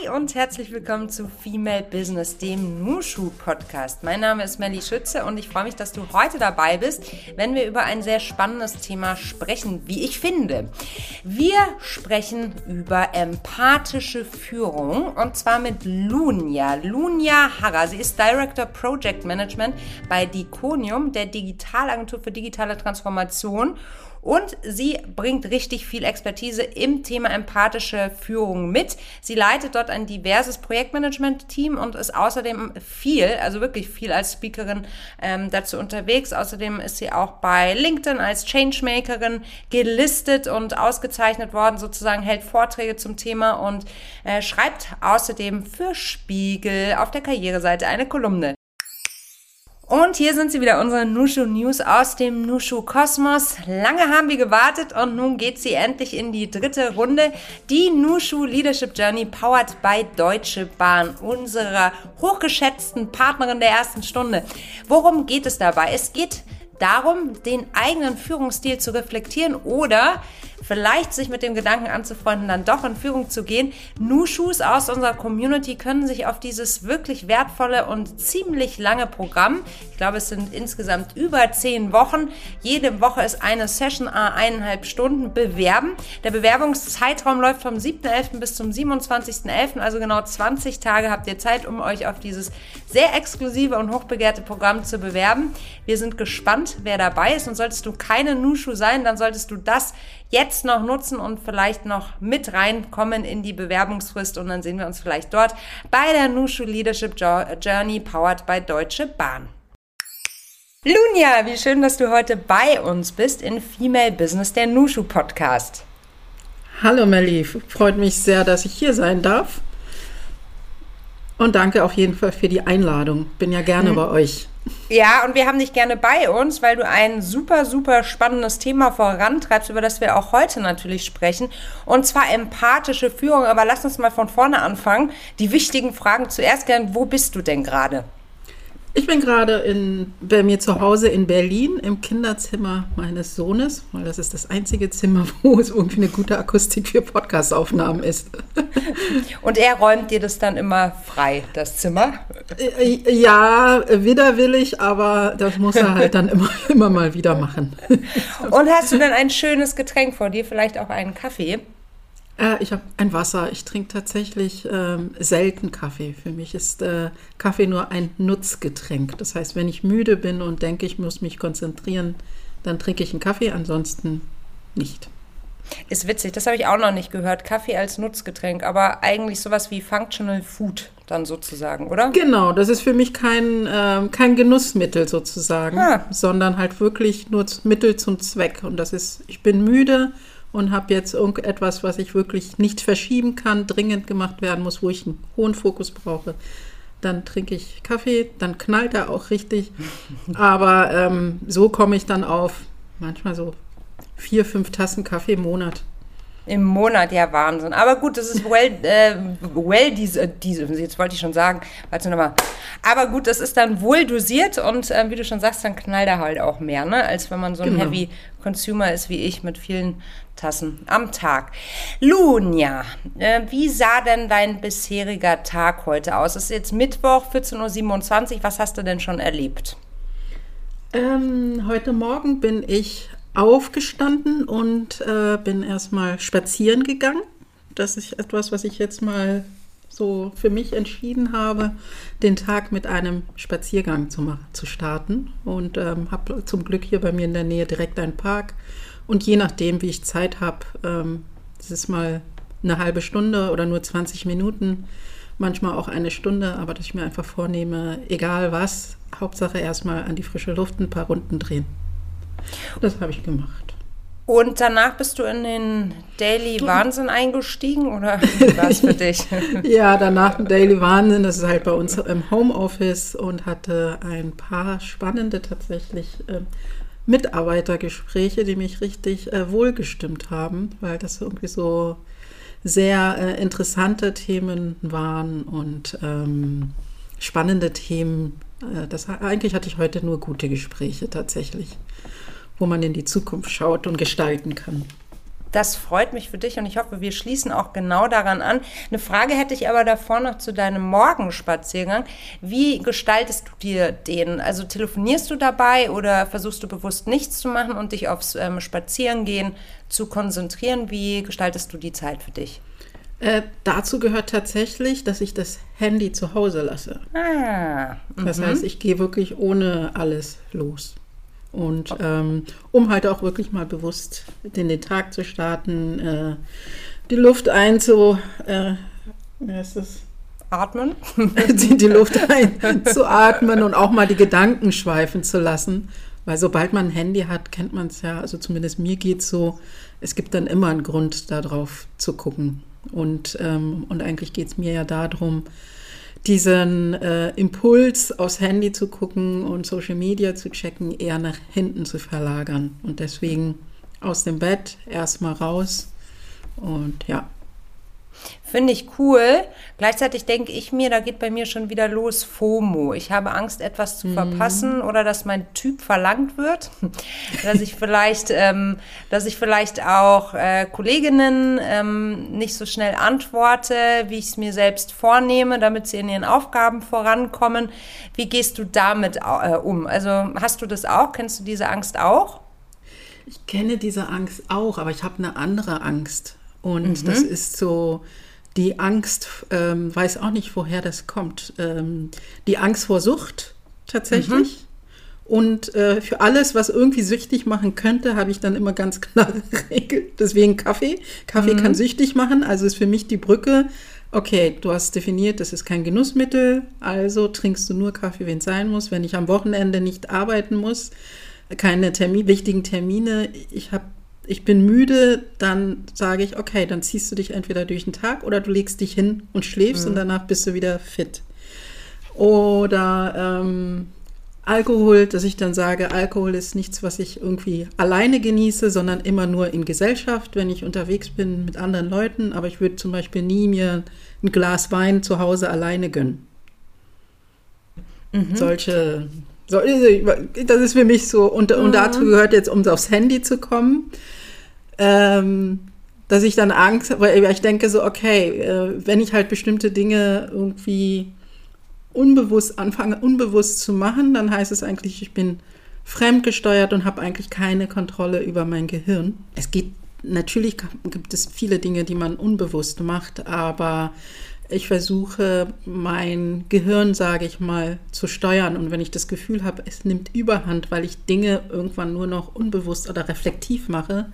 Hi und herzlich willkommen zu Female Business, dem Nushu Podcast. Mein Name ist Melly Schütze und ich freue mich, dass du heute dabei bist, wenn wir über ein sehr spannendes Thema sprechen, wie ich finde. Wir sprechen über empathische Führung und zwar mit Lunia. Lunia Harrer. Sie ist Director Project Management bei Diconium, der Digitalagentur für digitale Transformation und sie bringt richtig viel Expertise im Thema empathische Führung mit. Sie leitet dort ein diverses Projektmanagement-Team und ist außerdem viel, also wirklich viel als Speakerin ähm, dazu unterwegs. Außerdem ist sie auch bei LinkedIn als Changemakerin gelistet und ausgezeichnet worden, sozusagen hält Vorträge zum Thema und äh, schreibt außerdem für Spiegel auf der Karriereseite eine Kolumne. Und hier sind sie wieder, unsere Nushu News aus dem Nushu Kosmos. Lange haben wir gewartet und nun geht sie endlich in die dritte Runde. Die Nushu Leadership Journey powered by Deutsche Bahn, unserer hochgeschätzten Partnerin der ersten Stunde. Worum geht es dabei? Es geht darum, den eigenen Führungsstil zu reflektieren oder vielleicht sich mit dem Gedanken anzufreunden, dann doch in Führung zu gehen. Nushus aus unserer Community können sich auf dieses wirklich wertvolle und ziemlich lange Programm, ich glaube es sind insgesamt über zehn Wochen, jede Woche ist eine Session eineinhalb Stunden, bewerben. Der Bewerbungszeitraum läuft vom 7.11. bis zum 27.11., also genau 20 Tage habt ihr Zeit, um euch auf dieses sehr exklusive und hochbegehrte Programm zu bewerben. Wir sind gespannt, wer dabei ist und solltest du keine Nushu sein, dann solltest du das jetzt noch nutzen und vielleicht noch mit reinkommen in die Bewerbungsfrist und dann sehen wir uns vielleicht dort bei der Nushu Leadership Journey powered by Deutsche Bahn. Lunia, wie schön, dass du heute bei uns bist in Female Business, der Nushu Podcast. Hallo Melly, freut mich sehr, dass ich hier sein darf. Und danke auf jeden Fall für die Einladung. Bin ja gerne mhm. bei euch. Ja, und wir haben dich gerne bei uns, weil du ein super, super spannendes Thema vorantreibst, über das wir auch heute natürlich sprechen. Und zwar empathische Führung. Aber lass uns mal von vorne anfangen. Die wichtigen Fragen zuerst gern. Wo bist du denn gerade? Ich bin gerade bei mir zu Hause in Berlin im Kinderzimmer meines Sohnes, weil das ist das einzige Zimmer, wo es irgendwie eine gute Akustik für Podcastaufnahmen ist. Und er räumt dir das dann immer frei, das Zimmer? Äh, ja, widerwillig, aber das muss er halt dann immer, immer mal wieder machen. Und hast du denn ein schönes Getränk vor dir, vielleicht auch einen Kaffee? Äh, ich habe ein Wasser. Ich trinke tatsächlich ähm, selten Kaffee. Für mich ist äh, Kaffee nur ein Nutzgetränk. Das heißt, wenn ich müde bin und denke, ich muss mich konzentrieren, dann trinke ich einen Kaffee, ansonsten nicht. Ist witzig, das habe ich auch noch nicht gehört. Kaffee als Nutzgetränk, aber eigentlich sowas wie Functional Food dann sozusagen, oder? Genau, das ist für mich kein, äh, kein Genussmittel sozusagen, ah. sondern halt wirklich nur Mittel zum Zweck. Und das ist, ich bin müde und habe jetzt irgendetwas, was ich wirklich nicht verschieben kann, dringend gemacht werden muss, wo ich einen hohen Fokus brauche. Dann trinke ich Kaffee, dann knallt er auch richtig. Aber ähm, so komme ich dann auf manchmal so vier, fünf Tassen Kaffee im Monat. Im Monat, ja, Wahnsinn. Aber gut, das ist well, äh, well diese, diese, jetzt wollte ich schon sagen, warte nochmal. Aber gut, das ist dann wohl dosiert und äh, wie du schon sagst, dann knallt er halt auch mehr, ne? Als wenn man so ein genau. Heavy Consumer ist wie ich mit vielen Tassen am Tag. Lunja, äh, wie sah denn dein bisheriger Tag heute aus? Es ist jetzt Mittwoch, 14.27 Uhr. Was hast du denn schon erlebt? Ähm, heute Morgen bin ich aufgestanden und äh, bin erstmal spazieren gegangen. Das ist etwas, was ich jetzt mal so für mich entschieden habe, den Tag mit einem Spaziergang zu, machen, zu starten. Und ähm, habe zum Glück hier bei mir in der Nähe direkt einen Park. Und je nachdem, wie ich Zeit habe, ähm, das ist mal eine halbe Stunde oder nur 20 Minuten, manchmal auch eine Stunde, aber dass ich mir einfach vornehme, egal was, Hauptsache erstmal an die frische Luft ein paar Runden drehen. Das habe ich gemacht. Und danach bist du in den Daily Wahnsinn eingestiegen oder wie war es für dich? ja, danach Daily Wahnsinn, das ist halt bei uns im Homeoffice und hatte ein paar spannende tatsächlich äh, Mitarbeitergespräche, die mich richtig äh, wohlgestimmt haben, weil das irgendwie so sehr äh, interessante Themen waren und ähm, spannende Themen. Äh, das, eigentlich hatte ich heute nur gute Gespräche tatsächlich wo man in die Zukunft schaut und gestalten kann. Das freut mich für dich und ich hoffe, wir schließen auch genau daran an. Eine Frage hätte ich aber davor noch zu deinem Morgenspaziergang. Wie gestaltest du dir den? Also telefonierst du dabei oder versuchst du bewusst nichts zu machen und dich aufs ähm, Spazierengehen zu konzentrieren? Wie gestaltest du die Zeit für dich? Äh, dazu gehört tatsächlich, dass ich das Handy zu Hause lasse. Ah, das heißt, ich gehe wirklich ohne alles los. Und ähm, um halt auch wirklich mal bewusst in den Tag zu starten, äh, die Luft einzu, äh, wie heißt das? Atmen. die, die Luft einzuatmen und auch mal die Gedanken schweifen zu lassen. Weil sobald man ein Handy hat, kennt man es ja, also zumindest mir geht es so, es gibt dann immer einen Grund darauf zu gucken. Und, ähm, und eigentlich geht es mir ja darum, diesen äh, Impuls aufs Handy zu gucken und Social Media zu checken, eher nach hinten zu verlagern. Und deswegen aus dem Bett erstmal raus und ja. Finde ich cool. Gleichzeitig denke ich mir, da geht bei mir schon wieder los FOMO. Ich habe Angst, etwas zu mhm. verpassen oder dass mein Typ verlangt wird. dass ich vielleicht, ähm, dass ich vielleicht auch äh, Kolleginnen ähm, nicht so schnell antworte, wie ich es mir selbst vornehme, damit sie in ihren Aufgaben vorankommen. Wie gehst du damit äh, um? Also hast du das auch? Kennst du diese Angst auch? Ich kenne diese Angst auch, aber ich habe eine andere Angst. Und mhm. das ist so die Angst, ähm, weiß auch nicht, woher das kommt. Ähm, die Angst vor Sucht tatsächlich. Mhm. Und äh, für alles, was irgendwie süchtig machen könnte, habe ich dann immer ganz klare Regeln. Deswegen Kaffee. Kaffee mhm. kann süchtig machen. Also ist für mich die Brücke. Okay, du hast definiert, das ist kein Genussmittel. Also trinkst du nur Kaffee, wenn es sein muss. Wenn ich am Wochenende nicht arbeiten muss, keine Termin, wichtigen Termine. Ich habe ich bin müde, dann sage ich, okay, dann ziehst du dich entweder durch den Tag oder du legst dich hin und schläfst mhm. und danach bist du wieder fit. Oder ähm, Alkohol, dass ich dann sage, Alkohol ist nichts, was ich irgendwie alleine genieße, sondern immer nur in Gesellschaft, wenn ich unterwegs bin mit anderen Leuten. Aber ich würde zum Beispiel nie mir ein Glas Wein zu Hause alleine gönnen. Mhm. Solche, so, das ist für mich so, und, mhm. und dazu gehört jetzt, um aufs Handy zu kommen, ähm, dass ich dann Angst, weil ich denke so, okay, äh, wenn ich halt bestimmte Dinge irgendwie unbewusst anfange, unbewusst zu machen, dann heißt es eigentlich, ich bin fremdgesteuert und habe eigentlich keine Kontrolle über mein Gehirn. Es geht, natürlich gibt es viele Dinge, die man unbewusst macht, aber ich versuche mein Gehirn, sage ich mal, zu steuern. Und wenn ich das Gefühl habe, es nimmt überhand, weil ich Dinge irgendwann nur noch unbewusst oder reflektiv mache,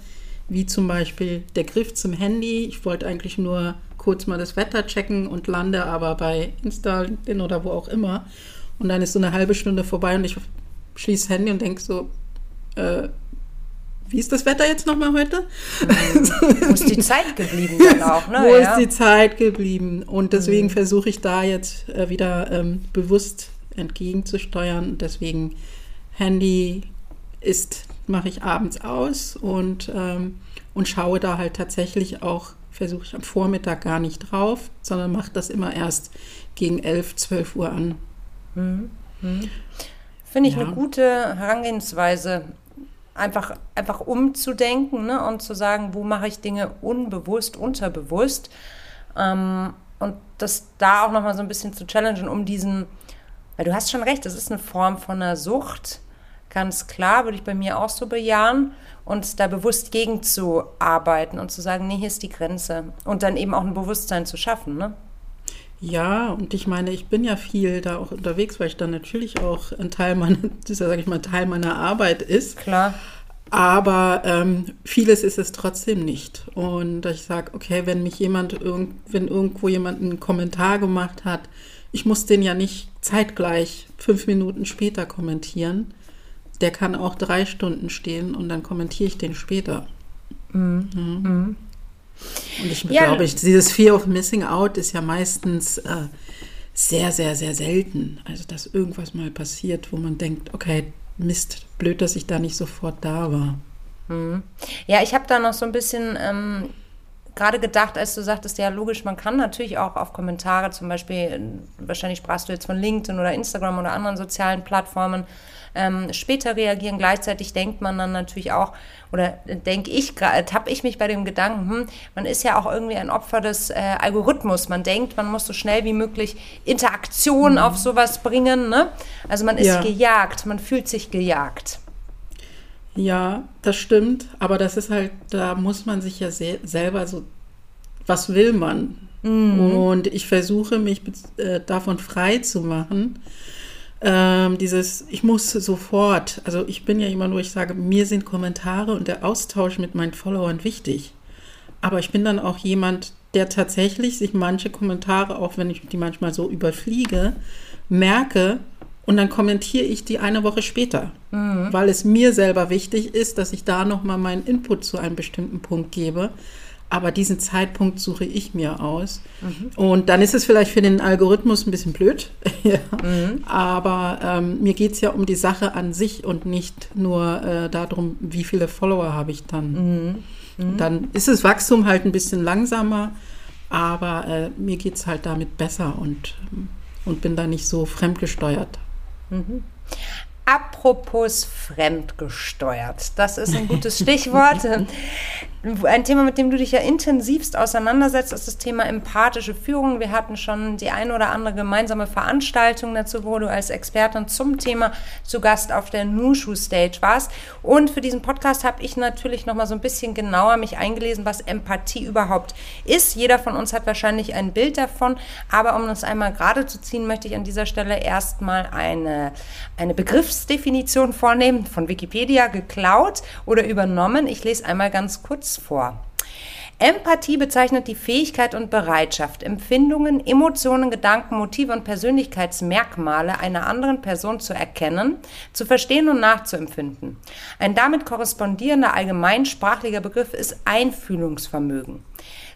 wie zum Beispiel der Griff zum Handy. Ich wollte eigentlich nur kurz mal das Wetter checken und lande aber bei Insta oder wo auch immer. Und dann ist so eine halbe Stunde vorbei und ich schließe das Handy und denke so, äh, wie ist das Wetter jetzt nochmal heute? Wo ist die Zeit geblieben dann auch, ne? Wo ja. ist die Zeit geblieben? Und deswegen mhm. versuche ich da jetzt äh, wieder ähm, bewusst entgegenzusteuern. Deswegen Handy ist mache ich abends aus und, ähm, und schaue da halt tatsächlich auch, versuche ich am Vormittag gar nicht drauf, sondern mache das immer erst gegen 11, 12 Uhr an. Mhm. Mhm. Finde ich ja. eine gute Herangehensweise, einfach, einfach umzudenken ne, und zu sagen, wo mache ich Dinge unbewusst, unterbewusst. Ähm, und das da auch nochmal so ein bisschen zu challengen, um diesen, weil du hast schon recht, das ist eine Form von einer Sucht, Ganz klar, würde ich bei mir auch so bejahen und da bewusst gegen zu arbeiten und zu sagen, nee, hier ist die Grenze. Und dann eben auch ein Bewusstsein zu schaffen, ne? Ja, und ich meine, ich bin ja viel da auch unterwegs, weil ich dann natürlich auch ein Teil meiner, ja, sage ich mal, Teil meiner Arbeit ist. Klar. Aber ähm, vieles ist es trotzdem nicht. Und ich sage, okay, wenn mich jemand, irgend, wenn irgendwo jemand einen Kommentar gemacht hat, ich muss den ja nicht zeitgleich fünf Minuten später kommentieren, der kann auch drei Stunden stehen und dann kommentiere ich den später. Mhm. Mhm. Und ich ja. glaube, ich, dieses Fear of Missing Out ist ja meistens äh, sehr, sehr, sehr selten. Also, dass irgendwas mal passiert, wo man denkt, okay, Mist, blöd, dass ich da nicht sofort da war. Mhm. Ja, ich habe da noch so ein bisschen ähm, gerade gedacht, als du sagtest, ja logisch, man kann natürlich auch auf Kommentare zum Beispiel, wahrscheinlich sprachst du jetzt von LinkedIn oder Instagram oder anderen sozialen Plattformen, ähm, später reagieren. Gleichzeitig denkt man dann natürlich auch, oder denke ich, tappe ich mich bei dem Gedanken, hm, man ist ja auch irgendwie ein Opfer des äh, Algorithmus. Man denkt, man muss so schnell wie möglich Interaktion mhm. auf sowas bringen. Ne? Also man ist ja. gejagt, man fühlt sich gejagt. Ja, das stimmt, aber das ist halt, da muss man sich ja se selber so, was will man? Mhm. Und ich versuche mich äh, davon frei zu machen, ähm, dieses, ich muss sofort, also ich bin ja immer nur, ich sage, mir sind Kommentare und der Austausch mit meinen Followern wichtig. Aber ich bin dann auch jemand, der tatsächlich sich manche Kommentare, auch wenn ich die manchmal so überfliege, merke und dann kommentiere ich die eine Woche später, mhm. weil es mir selber wichtig ist, dass ich da nochmal meinen Input zu einem bestimmten Punkt gebe. Aber diesen Zeitpunkt suche ich mir aus. Mhm. Und dann ist es vielleicht für den Algorithmus ein bisschen blöd. ja. mhm. Aber ähm, mir geht es ja um die Sache an sich und nicht nur äh, darum, wie viele Follower habe ich dann. Mhm. mhm. Dann ist das Wachstum halt ein bisschen langsamer, aber äh, mir geht es halt damit besser und, und bin da nicht so fremdgesteuert. Apropos fremdgesteuert, das ist ein gutes Stichwort. Ein Thema, mit dem du dich ja intensivst auseinandersetzt, ist das Thema empathische Führung. Wir hatten schon die ein oder andere gemeinsame Veranstaltung dazu, wo du als Expertin zum Thema zu Gast auf der Nushu Stage warst. Und für diesen Podcast habe ich natürlich noch mal so ein bisschen genauer mich eingelesen, was Empathie überhaupt ist. Jeder von uns hat wahrscheinlich ein Bild davon, aber um das einmal gerade zu ziehen, möchte ich an dieser Stelle erstmal eine, eine Begriffsdefinition vornehmen, von Wikipedia geklaut oder übernommen. Ich lese einmal ganz kurz vor. Empathie bezeichnet die Fähigkeit und Bereitschaft, Empfindungen, Emotionen, Gedanken, Motive und Persönlichkeitsmerkmale einer anderen Person zu erkennen, zu verstehen und nachzuempfinden. Ein damit korrespondierender allgemeinsprachlicher Begriff ist Einfühlungsvermögen.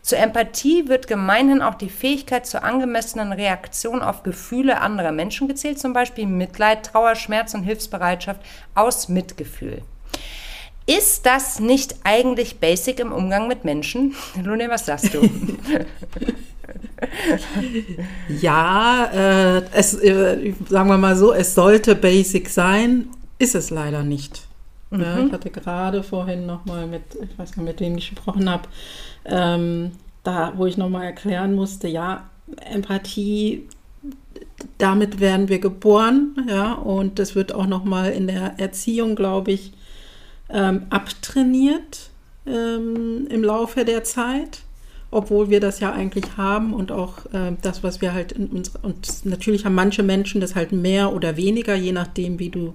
Zur Empathie wird gemeinhin auch die Fähigkeit zur angemessenen Reaktion auf Gefühle anderer Menschen gezählt, zum Beispiel Mitleid, Trauer, Schmerz und Hilfsbereitschaft aus Mitgefühl. Ist das nicht eigentlich basic im Umgang mit Menschen? Lune, was sagst du? ja, äh, es, äh, sagen wir mal so, es sollte basic sein, ist es leider nicht. Mhm. Ja, ich hatte gerade vorhin nochmal mit, ich weiß gar nicht, mit wem ich gesprochen habe, ähm, da, wo ich nochmal erklären musste, ja, Empathie, damit werden wir geboren, ja, und das wird auch nochmal in der Erziehung, glaube ich, ähm, abtrainiert ähm, im Laufe der Zeit, obwohl wir das ja eigentlich haben und auch äh, das, was wir halt in uns, und natürlich haben manche Menschen das halt mehr oder weniger, je nachdem, wie du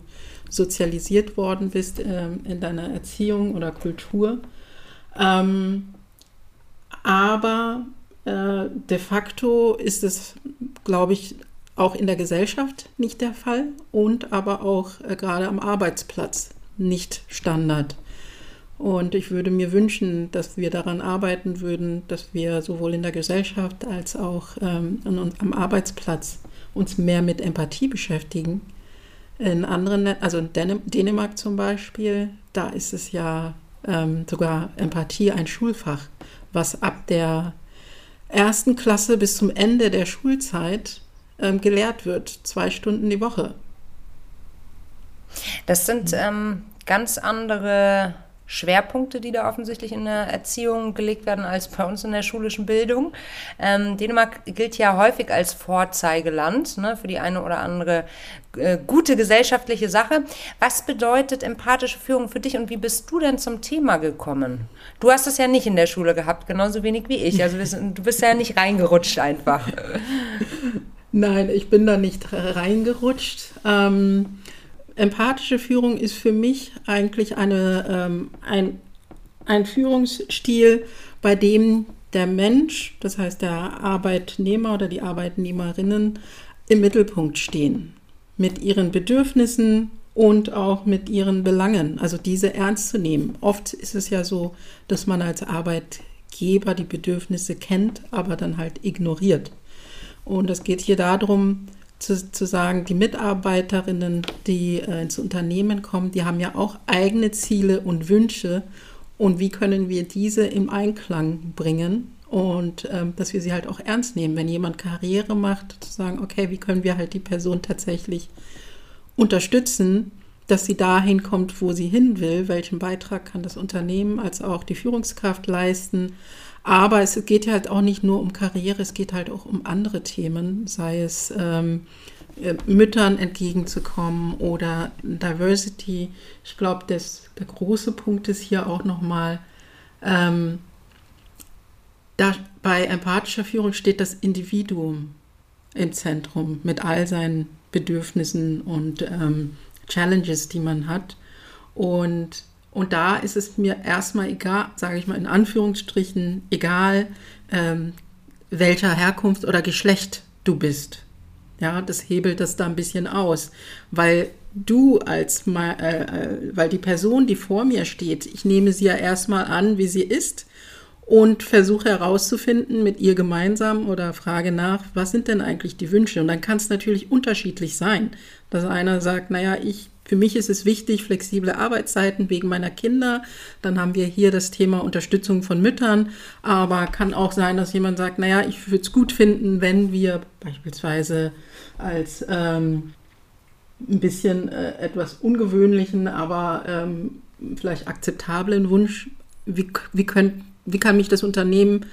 sozialisiert worden bist äh, in deiner Erziehung oder Kultur. Ähm, aber äh, de facto ist es, glaube ich, auch in der Gesellschaft nicht der Fall und aber auch äh, gerade am Arbeitsplatz nicht Standard. Und ich würde mir wünschen, dass wir daran arbeiten würden, dass wir sowohl in der Gesellschaft als auch ähm, am Arbeitsplatz uns mehr mit Empathie beschäftigen. In anderen, also in Dänemark zum Beispiel, da ist es ja ähm, sogar Empathie ein Schulfach, was ab der ersten Klasse bis zum Ende der Schulzeit ähm, gelehrt wird, zwei Stunden die Woche. Das sind ähm, ganz andere Schwerpunkte, die da offensichtlich in der Erziehung gelegt werden, als bei uns in der schulischen Bildung. Ähm, Dänemark gilt ja häufig als Vorzeigeland ne, für die eine oder andere äh, gute gesellschaftliche Sache. Was bedeutet empathische Führung für dich und wie bist du denn zum Thema gekommen? Du hast es ja nicht in der Schule gehabt, genauso wenig wie ich. Also du bist ja nicht reingerutscht einfach. Nein, ich bin da nicht reingerutscht. Ähm, empathische Führung ist für mich eigentlich eine, ähm, ein, ein Führungsstil, bei dem der Mensch, das heißt der Arbeitnehmer oder die Arbeitnehmerinnen, im Mittelpunkt stehen. Mit ihren Bedürfnissen und auch mit ihren Belangen, also diese ernst zu nehmen. Oft ist es ja so, dass man als Arbeitgeber die Bedürfnisse kennt, aber dann halt ignoriert. Und es geht hier darum, zu, zu sagen, die Mitarbeiterinnen, die äh, ins Unternehmen kommen, die haben ja auch eigene Ziele und Wünsche und wie können wir diese im Einklang bringen und ähm, dass wir sie halt auch ernst nehmen. Wenn jemand Karriere macht, zu sagen, okay, wie können wir halt die Person tatsächlich unterstützen, dass sie dahin kommt, wo sie hin will, welchen Beitrag kann das Unternehmen als auch die Führungskraft leisten. Aber es geht halt auch nicht nur um Karriere, es geht halt auch um andere Themen, sei es ähm, äh, Müttern entgegenzukommen oder Diversity. Ich glaube, der große Punkt ist hier auch nochmal, ähm, da bei empathischer Führung steht das Individuum im Zentrum mit all seinen Bedürfnissen und ähm, Challenges, die man hat. Und, und da ist es mir erstmal egal, sage ich mal in Anführungsstrichen, egal, ähm, welcher Herkunft oder Geschlecht du bist. Ja, das hebelt das da ein bisschen aus, weil du als, äh, äh, weil die Person, die vor mir steht, ich nehme sie ja erstmal an, wie sie ist und versuche herauszufinden mit ihr gemeinsam oder frage nach, was sind denn eigentlich die Wünsche? Und dann kann es natürlich unterschiedlich sein, dass einer sagt, naja, ich, für mich ist es wichtig, flexible Arbeitszeiten wegen meiner Kinder. Dann haben wir hier das Thema Unterstützung von Müttern. Aber kann auch sein, dass jemand sagt, naja, ich würde es gut finden, wenn wir beispielsweise als ähm, ein bisschen äh, etwas ungewöhnlichen, aber ähm, vielleicht akzeptablen Wunsch, wie, wie könnte wie kann mich das Unternehmen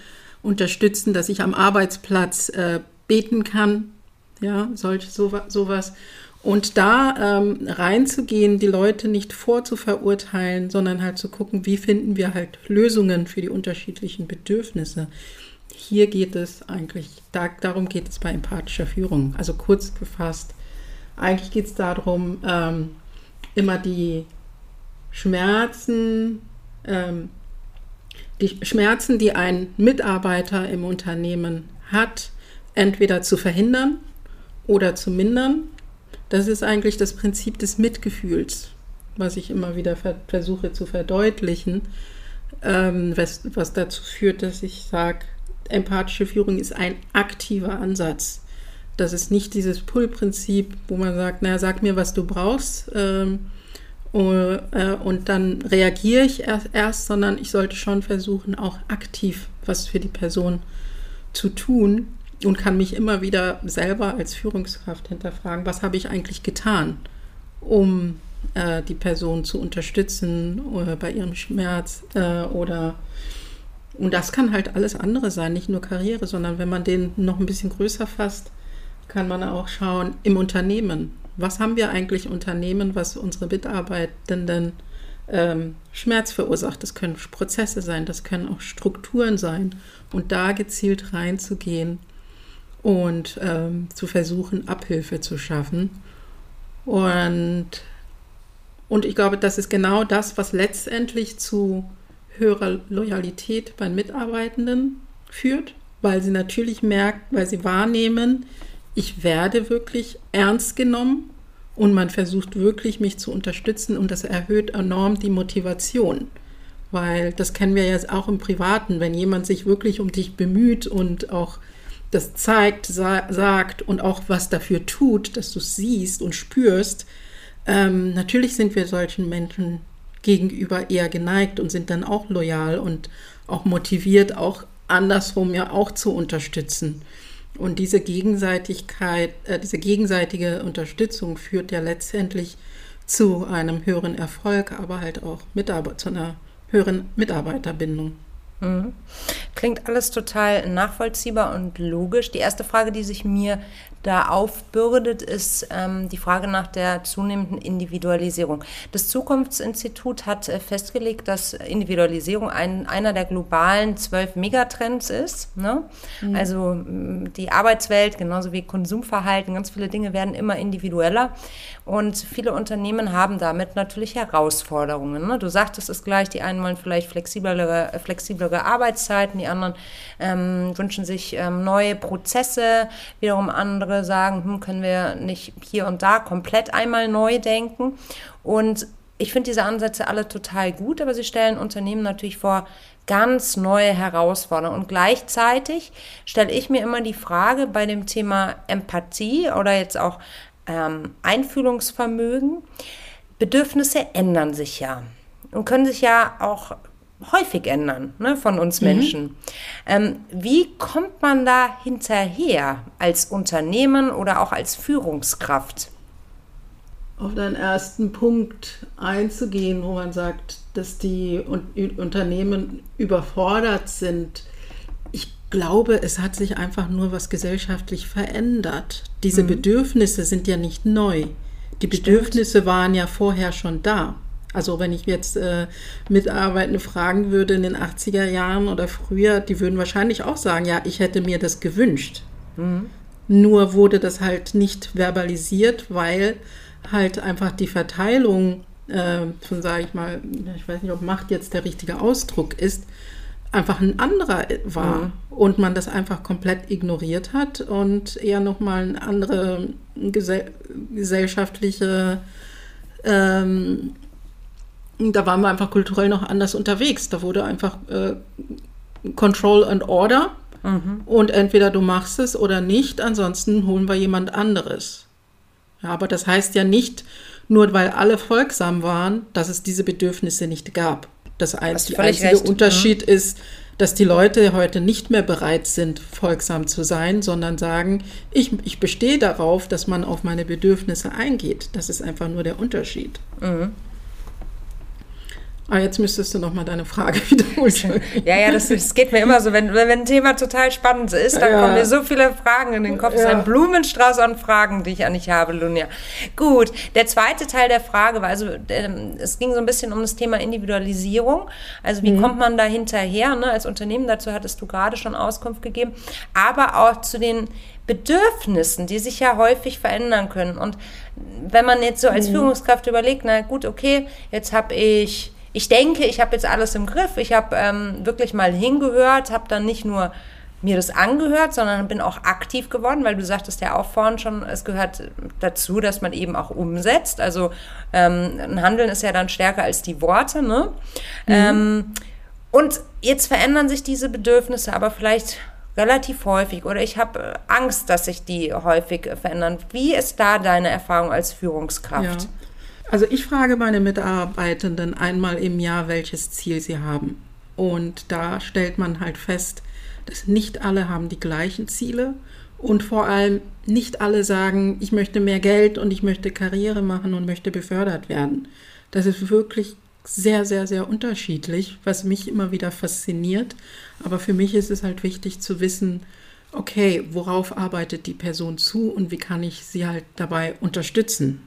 unterstützen, dass ich am Arbeitsplatz äh, beten kann, ja, solch sowas. Und da ähm, reinzugehen, die Leute nicht vorzuverurteilen, sondern halt zu gucken, wie finden wir halt Lösungen für die unterschiedlichen Bedürfnisse. Hier geht es eigentlich, da, darum geht es bei empathischer Führung. Also kurz gefasst, eigentlich geht es darum, ähm, immer die Schmerzen ähm, die Schmerzen, die ein Mitarbeiter im Unternehmen hat, entweder zu verhindern oder zu mindern. Das ist eigentlich das Prinzip des Mitgefühls, was ich immer wieder versuche zu verdeutlichen, ähm, was, was dazu führt, dass ich sage, empathische Führung ist ein aktiver Ansatz. Das ist nicht dieses Pull-Prinzip, wo man sagt, naja, sag mir, was du brauchst. Ähm, äh, und dann reagiere ich erst, erst, sondern ich sollte schon versuchen, auch aktiv was für die Person zu tun und kann mich immer wieder selber als Führungskraft hinterfragen, was habe ich eigentlich getan, um äh, die Person zu unterstützen äh, bei ihrem Schmerz äh, oder und das kann halt alles andere sein, nicht nur Karriere, sondern wenn man den noch ein bisschen größer fasst, kann man auch schauen im Unternehmen was haben wir eigentlich Unternehmen, was unsere Mitarbeitenden ähm, Schmerz verursacht. Das können Prozesse sein, das können auch Strukturen sein. Und da gezielt reinzugehen und ähm, zu versuchen, Abhilfe zu schaffen. Und, und ich glaube, das ist genau das, was letztendlich zu höherer Loyalität bei Mitarbeitenden führt, weil sie natürlich merken, weil sie wahrnehmen, ich werde wirklich ernst genommen und man versucht wirklich, mich zu unterstützen und das erhöht enorm die Motivation. Weil das kennen wir ja auch im Privaten, wenn jemand sich wirklich um dich bemüht und auch das zeigt, sa sagt und auch was dafür tut, dass du es siehst und spürst. Ähm, natürlich sind wir solchen Menschen gegenüber eher geneigt und sind dann auch loyal und auch motiviert, auch andersrum ja auch zu unterstützen. Und diese Gegenseitigkeit, äh, diese gegenseitige Unterstützung führt ja letztendlich zu einem höheren Erfolg, aber halt auch Mitarbeit, zu einer höheren Mitarbeiterbindung. Mhm. Klingt alles total nachvollziehbar und logisch. Die erste Frage, die sich mir da aufbürdet, ist ähm, die Frage nach der zunehmenden Individualisierung. Das Zukunftsinstitut hat äh, festgelegt, dass Individualisierung ein, einer der globalen zwölf Megatrends ist. Ne? Mhm. Also die Arbeitswelt, genauso wie Konsumverhalten, ganz viele Dinge werden immer individueller. Und viele Unternehmen haben damit natürlich Herausforderungen. Ne? Du sagtest es gleich, die einen wollen vielleicht flexiblere, flexiblere Arbeitszeiten, die anderen ähm, wünschen sich ähm, neue Prozesse, wiederum andere andere sagen, hm, können wir nicht hier und da komplett einmal neu denken. Und ich finde diese Ansätze alle total gut, aber sie stellen Unternehmen natürlich vor ganz neue Herausforderungen. Und gleichzeitig stelle ich mir immer die Frage bei dem Thema Empathie oder jetzt auch ähm, Einfühlungsvermögen, Bedürfnisse ändern sich ja und können sich ja auch häufig ändern ne, von uns Menschen. Mhm. Ähm, wie kommt man da hinterher als Unternehmen oder auch als Führungskraft? Auf deinen ersten Punkt einzugehen, wo man sagt, dass die Unternehmen überfordert sind. Ich glaube, es hat sich einfach nur was gesellschaftlich verändert. Diese mhm. Bedürfnisse sind ja nicht neu. Die Bedürfnisse Stimmt. waren ja vorher schon da. Also wenn ich jetzt äh, Mitarbeitende fragen würde in den 80er Jahren oder früher, die würden wahrscheinlich auch sagen, ja, ich hätte mir das gewünscht. Mhm. Nur wurde das halt nicht verbalisiert, weil halt einfach die Verteilung äh, von, sage ich mal, ich weiß nicht, ob Macht jetzt der richtige Ausdruck ist, einfach ein anderer war mhm. und man das einfach komplett ignoriert hat und eher nochmal eine andere gesell gesellschaftliche ähm, da waren wir einfach kulturell noch anders unterwegs. Da wurde einfach äh, Control and Order mhm. und entweder du machst es oder nicht, ansonsten holen wir jemand anderes. Ja, aber das heißt ja nicht, nur weil alle folgsam waren, dass es diese Bedürfnisse nicht gab. Das einzige, einzige Unterschied mhm. ist, dass die Leute heute nicht mehr bereit sind, folgsam zu sein, sondern sagen, ich, ich bestehe darauf, dass man auf meine Bedürfnisse eingeht. Das ist einfach nur der Unterschied. Mhm. Ah, jetzt müsstest du noch mal deine Frage wiederholen. ja, ja, das, das, geht mir immer so. Wenn, wenn ein Thema total spannend ist, dann ja. kommen mir so viele Fragen in den Kopf. Es ja. ist ein Blumenstrauß an Fragen, die ich an dich habe, Lunia. Gut, der zweite Teil der Frage war, also ähm, es ging so ein bisschen um das Thema Individualisierung. Also wie mhm. kommt man da hinterher? Ne? Als Unternehmen, dazu hattest du gerade schon Auskunft gegeben. Aber auch zu den Bedürfnissen, die sich ja häufig verändern können. Und wenn man jetzt so als mhm. Führungskraft überlegt, na gut, okay, jetzt habe ich ich denke, ich habe jetzt alles im Griff. Ich habe ähm, wirklich mal hingehört, habe dann nicht nur mir das angehört, sondern bin auch aktiv geworden, weil du sagtest ja auch vorhin schon, es gehört dazu, dass man eben auch umsetzt. Also ähm, ein Handeln ist ja dann stärker als die Worte. Ne? Mhm. Ähm, und jetzt verändern sich diese Bedürfnisse aber vielleicht relativ häufig oder ich habe äh, Angst, dass sich die häufig verändern. Wie ist da deine Erfahrung als Führungskraft? Ja. Also ich frage meine Mitarbeitenden einmal im Jahr, welches Ziel sie haben. Und da stellt man halt fest, dass nicht alle haben die gleichen Ziele und vor allem nicht alle sagen, ich möchte mehr Geld und ich möchte Karriere machen und möchte befördert werden. Das ist wirklich sehr, sehr, sehr unterschiedlich, was mich immer wieder fasziniert. Aber für mich ist es halt wichtig zu wissen, okay, worauf arbeitet die Person zu und wie kann ich sie halt dabei unterstützen.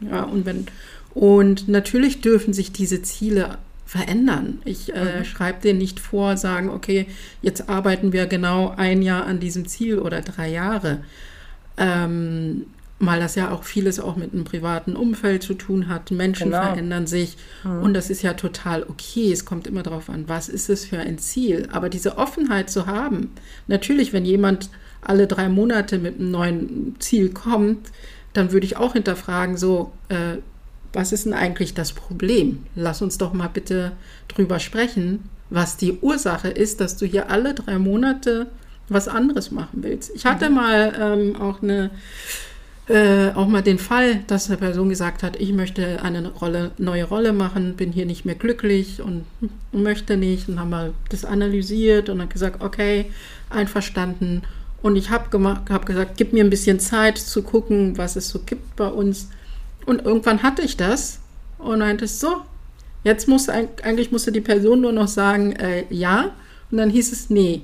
Ja, und wenn und natürlich dürfen sich diese Ziele verändern. Ich äh, mhm. schreibe denen nicht vor, sagen, okay, jetzt arbeiten wir genau ein Jahr an diesem Ziel oder drei Jahre. Ähm, weil das ja auch vieles auch mit einem privaten Umfeld zu tun hat. Menschen genau. verändern sich mhm. und das ist ja total okay. Es kommt immer darauf an, was ist es für ein Ziel. Aber diese Offenheit zu haben, natürlich, wenn jemand alle drei Monate mit einem neuen Ziel kommt, dann würde ich auch hinterfragen, so, äh, was ist denn eigentlich das Problem? Lass uns doch mal bitte drüber sprechen, was die Ursache ist, dass du hier alle drei Monate was anderes machen willst. Ich hatte mhm. mal ähm, auch eine äh, auch mal den Fall, dass eine Person gesagt hat, ich möchte eine Rolle, neue Rolle machen, bin hier nicht mehr glücklich und möchte nicht. Und haben wir das analysiert und dann gesagt, okay, einverstanden. Und ich habe hab gesagt, gib mir ein bisschen Zeit zu gucken, was es so gibt bei uns. Und irgendwann hatte ich das und meinte es so. Jetzt musste eigentlich musste die Person nur noch sagen, äh, ja. Und dann hieß es, nee,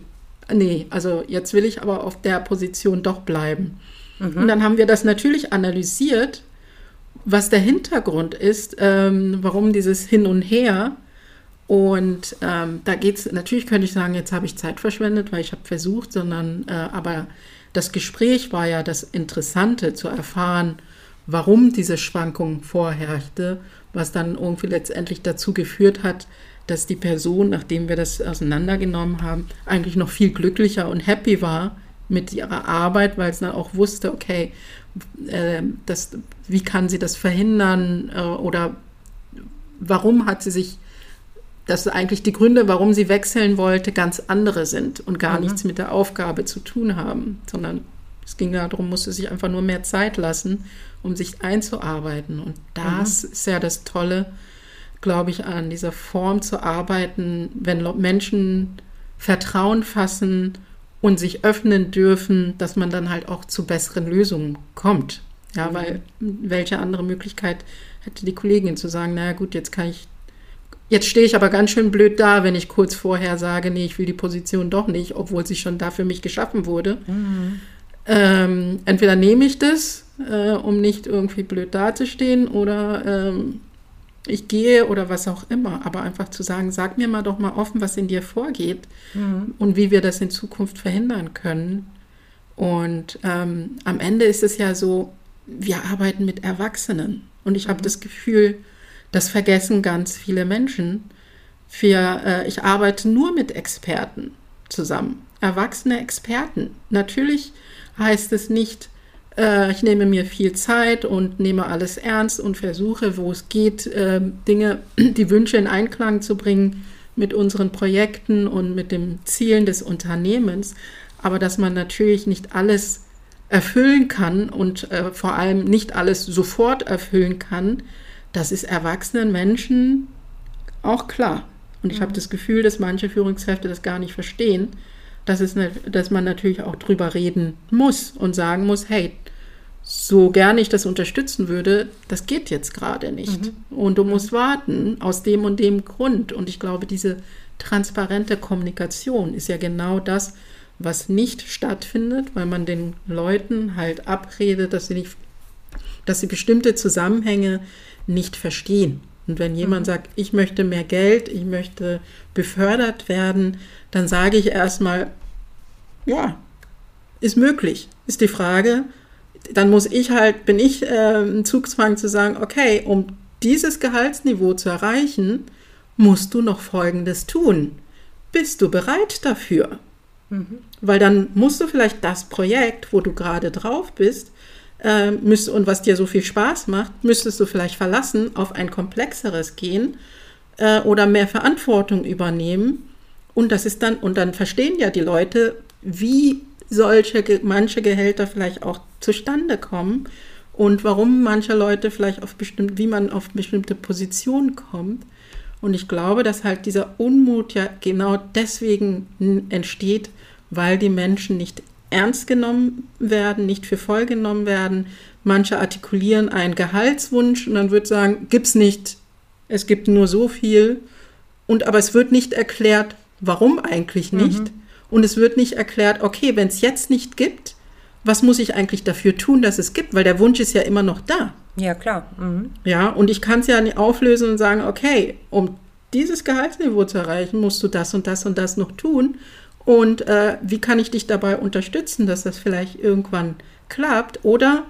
nee, also jetzt will ich aber auf der Position doch bleiben. Mhm. Und dann haben wir das natürlich analysiert, was der Hintergrund ist, ähm, warum dieses Hin und Her und ähm, da geht es, natürlich könnte ich sagen, jetzt habe ich Zeit verschwendet, weil ich habe versucht, sondern äh, aber das Gespräch war ja das Interessante zu erfahren, warum diese Schwankung vorherrschte, was dann irgendwie letztendlich dazu geführt hat, dass die Person, nachdem wir das auseinandergenommen haben, eigentlich noch viel glücklicher und happy war mit ihrer Arbeit, weil es dann auch wusste, okay, äh, das, wie kann sie das verhindern äh, oder warum hat sie sich dass eigentlich die Gründe, warum sie wechseln wollte, ganz andere sind und gar mhm. nichts mit der Aufgabe zu tun haben, sondern es ging darum, musste sich einfach nur mehr Zeit lassen, um sich einzuarbeiten. Und das mhm. ist ja das Tolle. glaube ich, an dieser Form zu arbeiten, wenn Menschen Vertrauen fassen und sich öffnen dürfen, dass man dann halt auch zu besseren Lösungen kommt. Ja, mhm. weil welche andere Möglichkeit hätte die Kollegin zu sagen, naja gut, jetzt kann ich, jetzt stehe ich aber ganz schön blöd da, wenn ich kurz vorher sage, nee, ich will die Position doch nicht, obwohl sie schon da für mich geschaffen wurde. Mhm. Ähm, entweder nehme ich das, äh, um nicht irgendwie blöd dazustehen, oder ähm, ich gehe oder was auch immer, aber einfach zu sagen, sag mir mal doch mal offen, was in dir vorgeht mhm. und wie wir das in Zukunft verhindern können. Und ähm, am Ende ist es ja so, wir arbeiten mit Erwachsenen und ich mhm. habe das Gefühl, das vergessen ganz viele Menschen. Wir, äh, ich arbeite nur mit Experten zusammen, erwachsene Experten. Natürlich heißt es nicht, äh, ich nehme mir viel Zeit und nehme alles ernst und versuche, wo es geht, äh, Dinge, die Wünsche in Einklang zu bringen mit unseren Projekten und mit den Zielen des Unternehmens. Aber dass man natürlich nicht alles erfüllen kann und äh, vor allem nicht alles sofort erfüllen kann, das ist erwachsenen Menschen auch klar. Und ich mhm. habe das Gefühl, dass manche Führungskräfte das gar nicht verstehen, dass, es ne, dass man natürlich auch drüber reden muss und sagen muss, hey, so gerne ich das unterstützen würde, das geht jetzt gerade nicht. Mhm. Und du musst warten aus dem und dem Grund. Und ich glaube, diese transparente Kommunikation ist ja genau das, was nicht stattfindet, weil man den Leuten halt abredet, dass sie nicht, dass sie bestimmte Zusammenhänge nicht verstehen. Und wenn jemand mhm. sagt, ich möchte mehr Geld, ich möchte befördert werden, dann sage ich erstmal, ja, ist möglich. Ist die Frage, dann muss ich halt, bin ich äh, im Zugzwang zu sagen, okay, um dieses Gehaltsniveau zu erreichen, musst du noch Folgendes tun. Bist du bereit dafür? Mhm. Weil dann musst du vielleicht das Projekt, wo du gerade drauf bist, äh, müsst, und was dir so viel Spaß macht, müsstest du vielleicht verlassen, auf ein komplexeres gehen äh, oder mehr Verantwortung übernehmen. Und das ist dann, und dann verstehen ja die Leute, wie solche manche Gehälter vielleicht auch zustande kommen und warum manche Leute vielleicht auf bestimmte, wie man auf bestimmte Positionen kommt. Und ich glaube, dass halt dieser Unmut ja genau deswegen entsteht, weil die Menschen nicht ernst genommen werden, nicht für voll genommen werden. Manche artikulieren einen Gehaltswunsch und dann wird sagen, gibt's nicht, es gibt nur so viel. Und aber es wird nicht erklärt, warum eigentlich nicht. Mhm. Und es wird nicht erklärt, okay, wenn es jetzt nicht gibt, was muss ich eigentlich dafür tun, dass es gibt? Weil der Wunsch ist ja immer noch da. Ja, klar. Mhm. Ja, und ich kann es ja nicht auflösen und sagen, okay, um dieses Gehaltsniveau zu erreichen, musst du das und das und das noch tun. Und äh, wie kann ich dich dabei unterstützen, dass das vielleicht irgendwann klappt? Oder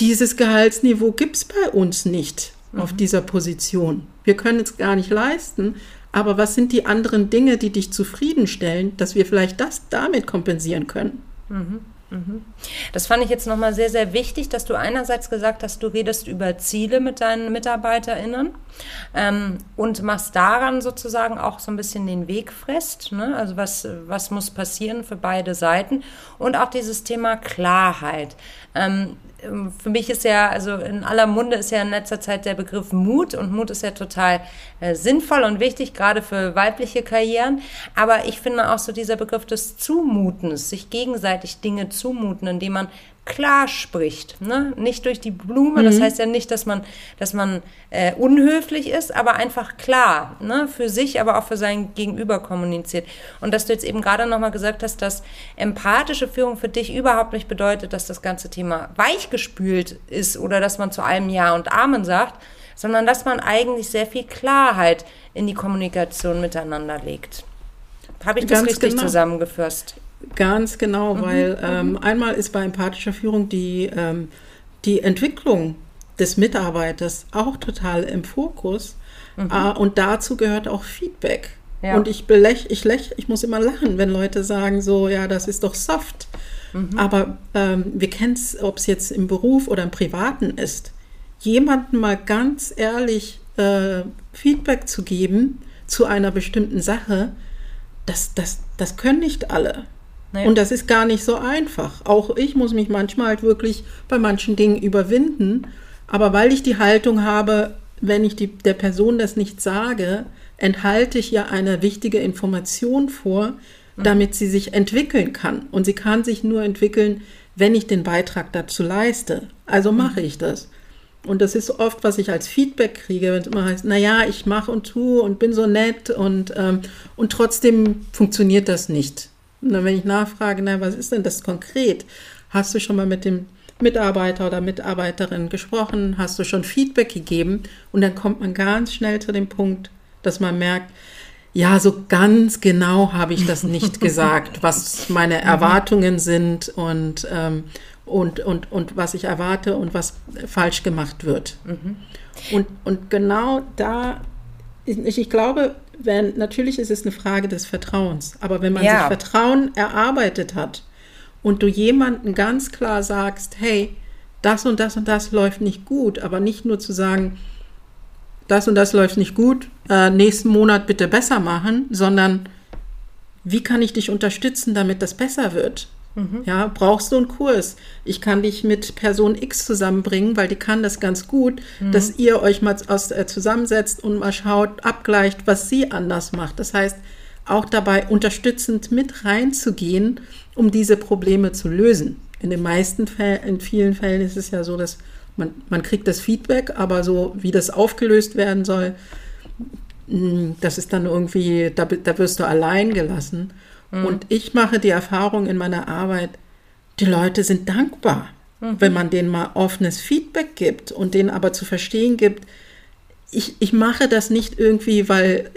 dieses Gehaltsniveau gibt es bei uns nicht mhm. auf dieser Position. Wir können es gar nicht leisten. Aber was sind die anderen Dinge, die dich zufriedenstellen, dass wir vielleicht das damit kompensieren können? Mhm. Mhm. Das fand ich jetzt nochmal sehr, sehr wichtig, dass du einerseits gesagt hast, du redest über Ziele mit deinen MitarbeiterInnen ähm, und machst daran sozusagen auch so ein bisschen den Weg fest. Ne? Also was, was muss passieren für beide Seiten und auch dieses Thema Klarheit. Ähm, für mich ist ja, also in aller Munde ist ja in letzter Zeit der Begriff Mut und Mut ist ja total äh, sinnvoll und wichtig, gerade für weibliche Karrieren. Aber ich finde auch so dieser Begriff des Zumutens, sich gegenseitig Dinge zumuten, indem man klar spricht, ne? nicht durch die Blume. Das mhm. heißt ja nicht, dass man, dass man äh, unhöflich ist, aber einfach klar, ne? für sich, aber auch für sein Gegenüber kommuniziert. Und dass du jetzt eben gerade nochmal gesagt hast, dass empathische Führung für dich überhaupt nicht bedeutet, dass das ganze Thema weichgespült ist oder dass man zu allem Ja und Amen sagt, sondern dass man eigentlich sehr viel Klarheit in die Kommunikation miteinander legt. Habe ich das Ganz richtig genau. zusammengefasst? Ganz genau, mhm, weil mhm. ähm, einmal ist bei empathischer Führung die, ähm, die Entwicklung des Mitarbeiters auch total im Fokus. Mhm. Äh, und dazu gehört auch Feedback. Ja. Und ich belech, ich lech, ich muss immer lachen, wenn Leute sagen so, ja, das ist doch soft. Mhm. Aber ähm, wir kennen es, ob es jetzt im Beruf oder im Privaten ist, jemandem mal ganz ehrlich äh, Feedback zu geben zu einer bestimmten Sache, das, das, das können nicht alle. Nee. Und das ist gar nicht so einfach. Auch ich muss mich manchmal halt wirklich bei manchen Dingen überwinden. Aber weil ich die Haltung habe, wenn ich die, der Person das nicht sage, enthalte ich ja eine wichtige Information vor, damit sie sich entwickeln kann. Und sie kann sich nur entwickeln, wenn ich den Beitrag dazu leiste. Also mache ich das. Und das ist oft, was ich als Feedback kriege, wenn es immer heißt, naja, ich mache und tue und bin so nett und, ähm, und trotzdem funktioniert das nicht. Und dann, wenn ich nachfrage, na, was ist denn das konkret? Hast du schon mal mit dem Mitarbeiter oder Mitarbeiterin gesprochen? Hast du schon Feedback gegeben? Und dann kommt man ganz schnell zu dem Punkt, dass man merkt, ja, so ganz genau habe ich das nicht gesagt, was meine Erwartungen sind und, ähm, und, und, und was ich erwarte und was falsch gemacht wird. Mhm. Und, und genau da, ich, ich glaube, wenn, natürlich ist es eine Frage des Vertrauens, aber wenn man ja. sich Vertrauen erarbeitet hat und du jemanden ganz klar sagst, hey, das und das und das läuft nicht gut, aber nicht nur zu sagen, das und das läuft nicht gut, äh, nächsten Monat bitte besser machen, sondern wie kann ich dich unterstützen, damit das besser wird? Mhm. Ja, brauchst du einen Kurs? Ich kann dich mit Person X zusammenbringen, weil die kann das ganz gut, mhm. dass ihr euch mal aus, äh, zusammensetzt und mal schaut, abgleicht, was sie anders macht. Das heißt, auch dabei unterstützend mit reinzugehen, um diese Probleme zu lösen. In den meisten Fällen, in vielen Fällen ist es ja so, dass man, man kriegt das Feedback, aber so wie das aufgelöst werden soll, mm, das ist dann irgendwie, da, da wirst du allein gelassen. Mhm. Und ich mache die Erfahrung in meiner Arbeit, die Leute sind dankbar, mhm. wenn man denen mal offenes Feedback gibt und denen aber zu verstehen gibt, ich, ich mache das nicht irgendwie, weil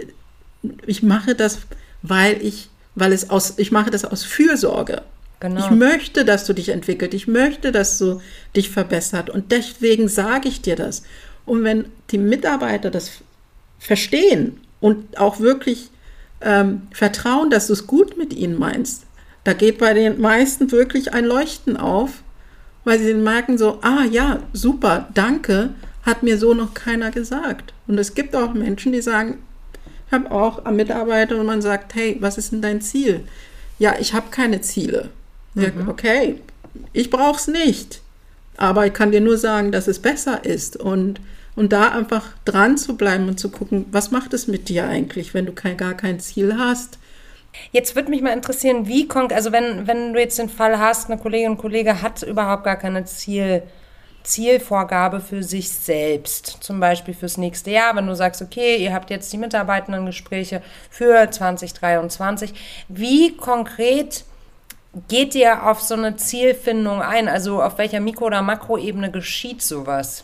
ich mache das, weil ich, weil es aus, ich mache das aus Fürsorge. Genau. Ich möchte, dass du dich entwickelt. Ich möchte, dass du dich verbessert. Und deswegen sage ich dir das. Und wenn die Mitarbeiter das verstehen und auch wirklich ähm, vertrauen, dass du es gut mit ihnen meinst, da geht bei den meisten wirklich ein Leuchten auf, weil sie merken so, ah ja, super, danke, hat mir so noch keiner gesagt. Und es gibt auch Menschen, die sagen, ich habe auch Mitarbeiter und man sagt, hey, was ist denn dein Ziel? Ja, ich habe keine Ziele. Mhm. Okay, ich brauche es nicht. Aber ich kann dir nur sagen, dass es besser ist. Und und da einfach dran zu bleiben und zu gucken, was macht es mit dir eigentlich, wenn du kein, gar kein Ziel hast. Jetzt würde mich mal interessieren, wie kommt, also wenn, wenn du jetzt den Fall hast, eine Kollegin und Kollege hat überhaupt gar keine Ziel, Zielvorgabe für sich selbst, zum Beispiel fürs nächste Jahr, wenn du sagst, okay, ihr habt jetzt die Mitarbeitendengespräche für 2023, wie konkret geht ihr auf so eine Zielfindung ein? Also auf welcher Mikro- oder Makroebene geschieht sowas?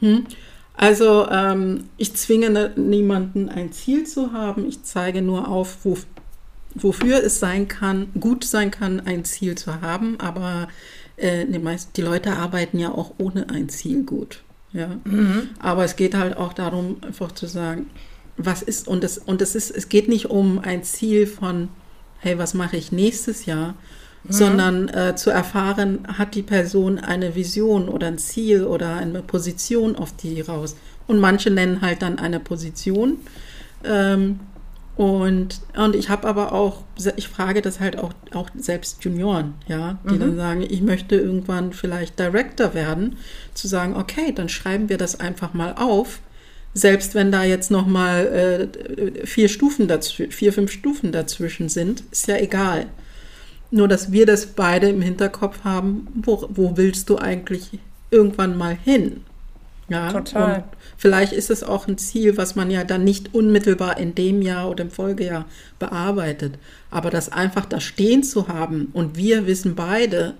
Hm? Also ähm, ich zwinge niemanden ein Ziel zu haben. Ich zeige nur auf, wo, wofür es sein kann, gut sein kann, ein Ziel zu haben. Aber äh, die, meisten, die Leute arbeiten ja auch ohne ein Ziel gut. Ja? Mhm. Aber es geht halt auch darum, einfach zu sagen, was ist, und es, und es ist, es geht nicht um ein Ziel von, hey, was mache ich nächstes Jahr, mhm. sondern äh, zu erfahren, hat die Person eine Vision oder ein Ziel oder eine Position auf die raus. Und manche nennen halt dann eine Position. Ähm, und, und ich habe aber auch, ich frage das halt auch, auch selbst Junioren, ja, die mhm. dann sagen, ich möchte irgendwann vielleicht Director werden, zu sagen, okay, dann schreiben wir das einfach mal auf, selbst wenn da jetzt noch mal äh, vier Stufen dazwischen, vier, fünf Stufen dazwischen sind, ist ja egal. Nur, dass wir das beide im Hinterkopf haben, wo, wo willst du eigentlich irgendwann mal hin? Ja, Total. Und vielleicht ist es auch ein Ziel, was man ja dann nicht unmittelbar in dem Jahr oder im Folgejahr bearbeitet. Aber das einfach da stehen zu haben und wir wissen beide,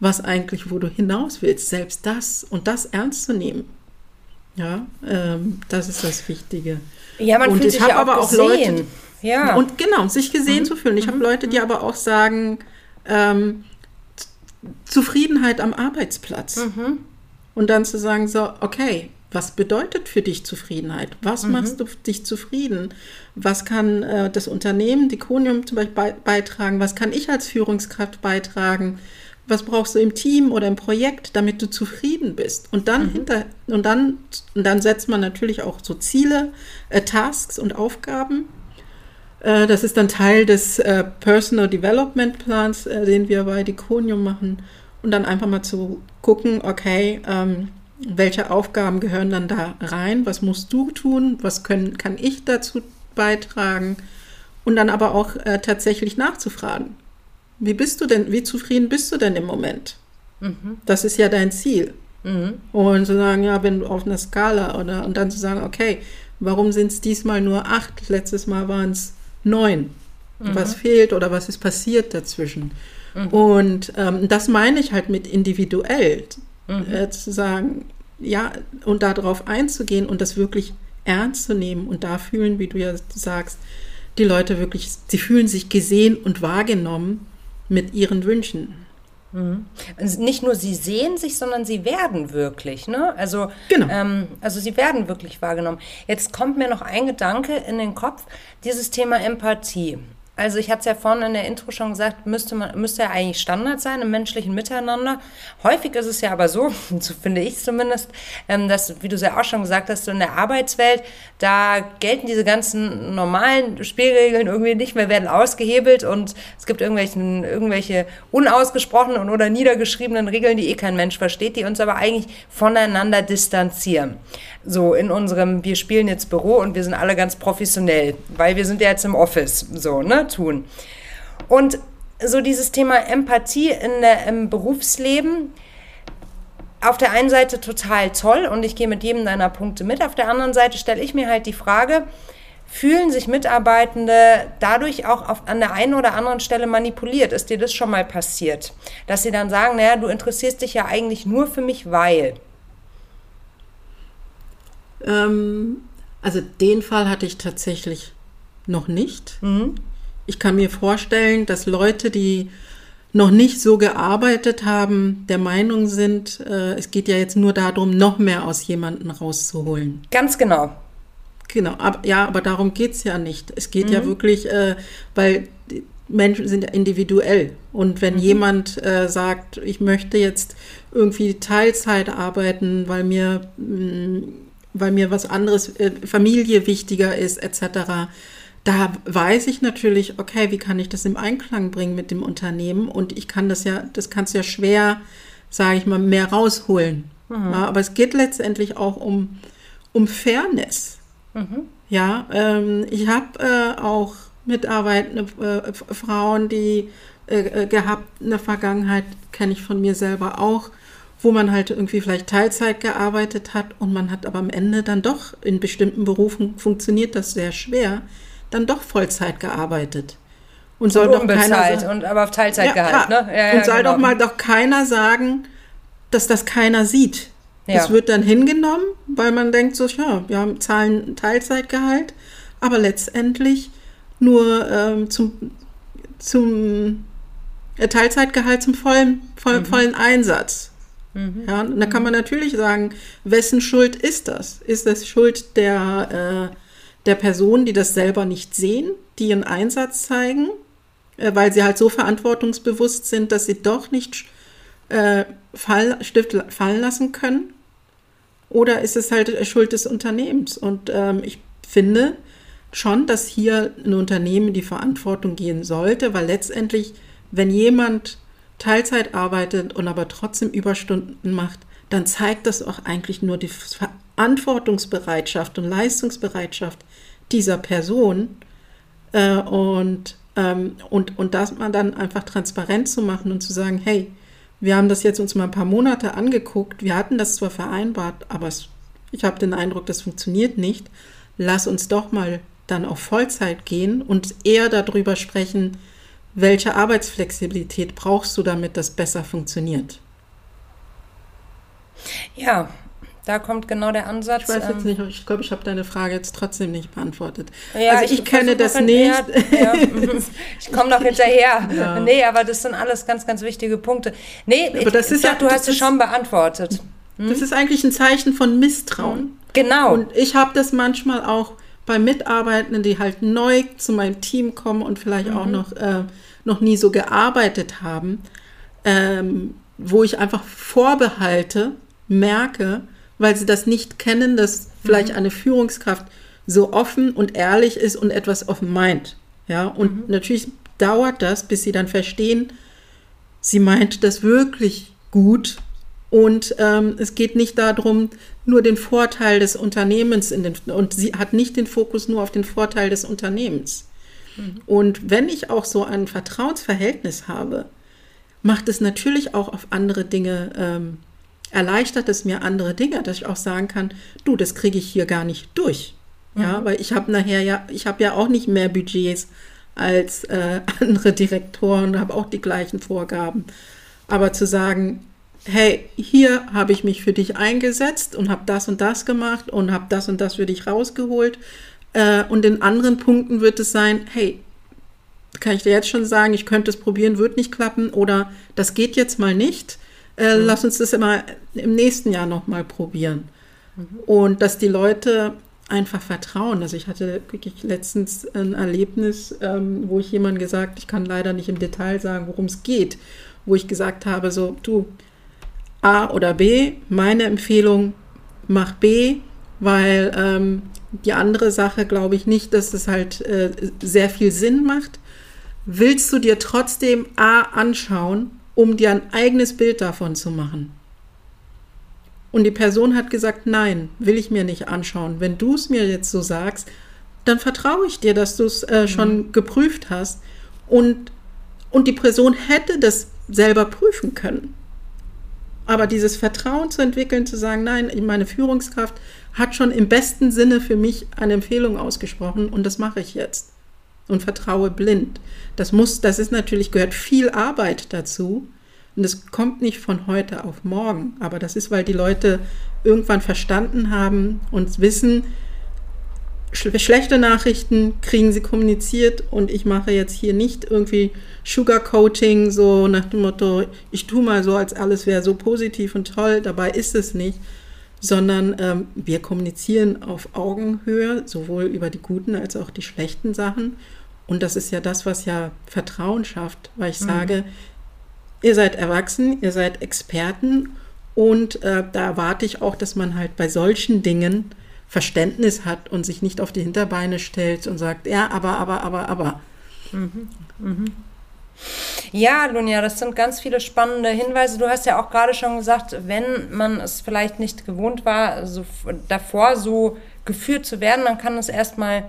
was eigentlich, wo du hinaus willst, selbst das und das ernst zu nehmen. Ja, ähm, das ist das Wichtige. Ja, man und fühlt sich ja auch aber gesehen. auch Leute, ja. Und genau, sich gesehen mhm. zu fühlen. Ich habe mhm. Leute, die mhm. aber auch sagen, ähm, Zufriedenheit am Arbeitsplatz. Mhm. Und dann zu sagen, so, okay, was bedeutet für dich Zufriedenheit? Was mhm. machst du dich zufrieden? Was kann äh, das Unternehmen, die Konium zum Beispiel beitragen? Was kann ich als Führungskraft beitragen? Was brauchst du im Team oder im Projekt, damit du zufrieden bist? Und dann mhm. hinter, und dann, und dann setzt man natürlich auch so Ziele, äh, Tasks und Aufgaben äh, das ist dann Teil des äh, Personal Development Plans, äh, den wir bei Diconium machen. Und dann einfach mal zu gucken, okay, ähm, welche Aufgaben gehören dann da rein, was musst du tun, was können, kann ich dazu beitragen und dann aber auch äh, tatsächlich nachzufragen. Wie bist du denn, wie zufrieden bist du denn im Moment? Mhm. Das ist ja dein Ziel. Mhm. Und zu sagen, ja, wenn du auf einer Skala oder und dann zu sagen, okay, warum sind es diesmal nur acht? Letztes Mal waren es neun. Mhm. Was fehlt oder was ist passiert dazwischen? Mhm. Und ähm, das meine ich halt mit individuell. Mhm. Äh, zu sagen, ja, und darauf einzugehen und das wirklich ernst zu nehmen und da fühlen, wie du ja sagst, die Leute wirklich, sie fühlen sich gesehen und wahrgenommen mit ihren Wünschen. Mhm. Nicht nur sie sehen sich, sondern sie werden wirklich. Ne? Also, genau. ähm, also sie werden wirklich wahrgenommen. Jetzt kommt mir noch ein Gedanke in den Kopf, dieses Thema Empathie. Also ich hatte es ja vorhin in der Intro schon gesagt, müsste, man, müsste ja eigentlich Standard sein im menschlichen Miteinander. Häufig ist es ja aber so, so finde ich zumindest, ähm, dass, wie du es ja auch schon gesagt hast, so in der Arbeitswelt, da gelten diese ganzen normalen Spielregeln irgendwie nicht mehr, werden ausgehebelt und es gibt irgendwelchen, irgendwelche unausgesprochenen oder niedergeschriebenen Regeln, die eh kein Mensch versteht, die uns aber eigentlich voneinander distanzieren. So in unserem, wir spielen jetzt Büro und wir sind alle ganz professionell, weil wir sind ja jetzt im Office, so, ne? tun. Und so dieses Thema Empathie in der, im Berufsleben, auf der einen Seite total toll und ich gehe mit jedem deiner Punkte mit. Auf der anderen Seite stelle ich mir halt die Frage, fühlen sich Mitarbeitende dadurch auch auf, an der einen oder anderen Stelle manipuliert? Ist dir das schon mal passiert? Dass sie dann sagen, naja, du interessierst dich ja eigentlich nur für mich, weil. Ähm, also den Fall hatte ich tatsächlich noch nicht. Mhm. Ich kann mir vorstellen, dass Leute, die noch nicht so gearbeitet haben, der Meinung sind, äh, es geht ja jetzt nur darum, noch mehr aus jemandem rauszuholen. Ganz genau. Genau, ab, ja, aber darum geht es ja nicht. Es geht mhm. ja wirklich, äh, weil Menschen sind ja individuell. Und wenn mhm. jemand äh, sagt, ich möchte jetzt irgendwie Teilzeit arbeiten, weil mir, mh, mm, weil mir was anderes, äh, Familie wichtiger ist, etc., da weiß ich natürlich, okay, wie kann ich das im Einklang bringen mit dem Unternehmen? Und ich kann das ja, das kannst du ja schwer, sage ich mal, mehr rausholen. Mhm. Ja, aber es geht letztendlich auch um, um Fairness. Mhm. Ja, ähm, ich habe äh, auch mitarbeitende äh, Frauen, die äh, äh, gehabt in der Vergangenheit, kenne ich von mir selber auch, wo man halt irgendwie vielleicht Teilzeit gearbeitet hat und man hat aber am Ende dann doch in bestimmten Berufen funktioniert das sehr schwer dann doch Vollzeit gearbeitet. Und soll und doch keiner und aber auf Teilzeitgehalt, ja, ne? Ja, und soll genau. doch mal doch keiner sagen, dass das keiner sieht. Das wird dann hingenommen, weil man denkt so, ja, wir haben zahlen Teilzeitgehalt, aber letztendlich nur ähm, zum, zum äh, Teilzeitgehalt zum vollen, voll, mhm. vollen Einsatz. Mhm. Ja, und da kann man natürlich sagen, wessen Schuld ist das? Ist das Schuld der äh, der Personen, die das selber nicht sehen, die ihren Einsatz zeigen, äh, weil sie halt so verantwortungsbewusst sind, dass sie doch nicht äh, Fall, Stift fallen lassen können? Oder ist es halt Schuld des Unternehmens? Und ähm, ich finde schon, dass hier ein Unternehmen die Verantwortung gehen sollte, weil letztendlich, wenn jemand Teilzeit arbeitet und aber trotzdem Überstunden macht, dann zeigt das auch eigentlich nur die Verantwortungsbereitschaft und Leistungsbereitschaft dieser Person äh, und, ähm, und, und das man dann einfach transparent zu machen und zu sagen, hey, wir haben das jetzt uns mal ein paar Monate angeguckt, wir hatten das zwar vereinbart, aber es, ich habe den Eindruck, das funktioniert nicht. Lass uns doch mal dann auf Vollzeit gehen und eher darüber sprechen, welche Arbeitsflexibilität brauchst du, damit das besser funktioniert. Ja, da kommt genau der Ansatz. Ich weiß jetzt ähm, nicht, ich glaube, ich habe deine Frage jetzt trotzdem nicht beantwortet. Ja, also ich, ich kenne das nicht. Ja, mhm. ich komme noch hinterher. Ja. Nee, aber das sind alles ganz, ganz wichtige Punkte. Nee, aber ich, das ist sag, ja, du hast es schon beantwortet. Hm? Das ist eigentlich ein Zeichen von Misstrauen. Genau. Und ich habe das manchmal auch bei Mitarbeitenden, die halt neu zu meinem Team kommen und vielleicht mhm. auch noch, äh, noch nie so gearbeitet haben, ähm, wo ich einfach Vorbehalte merke, weil sie das nicht kennen, dass vielleicht mhm. eine Führungskraft so offen und ehrlich ist und etwas offen meint. Ja, und mhm. natürlich dauert das, bis sie dann verstehen, sie meint das wirklich gut Und ähm, es geht nicht darum, nur den Vorteil des Unternehmens in den, und sie hat nicht den Fokus nur auf den Vorteil des Unternehmens. Mhm. Und wenn ich auch so ein Vertrauensverhältnis habe, macht es natürlich auch auf andere Dinge, ähm, erleichtert es mir andere Dinge, dass ich auch sagen kann, du, das kriege ich hier gar nicht durch. Mhm. Ja, weil ich habe nachher ja, ich habe ja auch nicht mehr Budgets als äh, andere Direktoren, habe auch die gleichen Vorgaben. Aber zu sagen, hey, hier habe ich mich für dich eingesetzt und habe das und das gemacht und habe das und das für dich rausgeholt. Äh, und in anderen Punkten wird es sein, hey, kann ich dir jetzt schon sagen, ich könnte es probieren, wird nicht klappen oder das geht jetzt mal nicht. Äh, mhm. Lass uns das immer im nächsten Jahr nochmal probieren. Mhm. Und dass die Leute einfach vertrauen. Also ich hatte wirklich letztens ein Erlebnis, ähm, wo ich jemandem gesagt, ich kann leider nicht im Detail sagen, worum es geht, wo ich gesagt habe, so, du, A oder B. Meine Empfehlung, mach B, weil ähm, die andere Sache glaube ich nicht, dass es halt äh, sehr viel Sinn macht. Willst du dir trotzdem A anschauen, um dir ein eigenes Bild davon zu machen? Und die Person hat gesagt, nein, will ich mir nicht anschauen. Wenn du es mir jetzt so sagst, dann vertraue ich dir, dass du es äh, schon mhm. geprüft hast. Und, und die Person hätte das selber prüfen können. Aber dieses Vertrauen zu entwickeln, zu sagen, nein, meine Führungskraft hat schon im besten Sinne für mich eine Empfehlung ausgesprochen und das mache ich jetzt. Und vertraue blind. Das muss, das ist natürlich, gehört viel Arbeit dazu. Und es kommt nicht von heute auf morgen. Aber das ist, weil die Leute irgendwann verstanden haben und wissen, schlechte Nachrichten kriegen sie kommuniziert und ich mache jetzt hier nicht irgendwie Sugarcoating, so nach dem Motto, ich tue mal so, als alles wäre so positiv und toll, dabei ist es nicht, sondern ähm, wir kommunizieren auf Augenhöhe, sowohl über die guten als auch die schlechten Sachen. Und das ist ja das, was ja Vertrauen schafft, weil ich mhm. sage, ihr seid erwachsen, ihr seid Experten und äh, da erwarte ich auch, dass man halt bei solchen Dingen Verständnis hat und sich nicht auf die Hinterbeine stellt und sagt, ja, aber, aber, aber, aber. Mhm. Mhm. Ja, Lunja, das sind ganz viele spannende Hinweise. Du hast ja auch gerade schon gesagt, wenn man es vielleicht nicht gewohnt war, so davor so geführt zu werden, dann kann es erstmal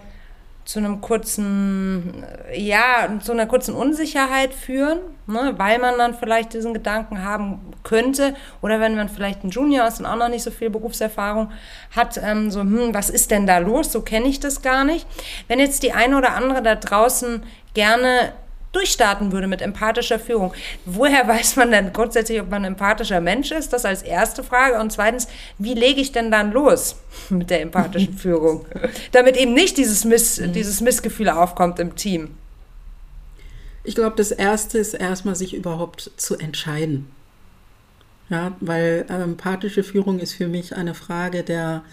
zu einem kurzen, ja, zu einer kurzen Unsicherheit führen, ne, weil man dann vielleicht diesen Gedanken haben könnte oder wenn man vielleicht ein Junior ist und auch noch nicht so viel Berufserfahrung hat, ähm, so, hm, was ist denn da los? So kenne ich das gar nicht. Wenn jetzt die eine oder andere da draußen gerne durchstarten würde mit empathischer Führung. Woher weiß man denn grundsätzlich, ob man ein empathischer Mensch ist? Das als erste Frage. Und zweitens, wie lege ich denn dann los mit der empathischen Führung? Damit eben nicht dieses, Miss, mhm. dieses Missgefühl aufkommt im Team. Ich glaube, das Erste ist erstmal, sich überhaupt zu entscheiden. Ja, weil empathische Führung ist für mich eine Frage der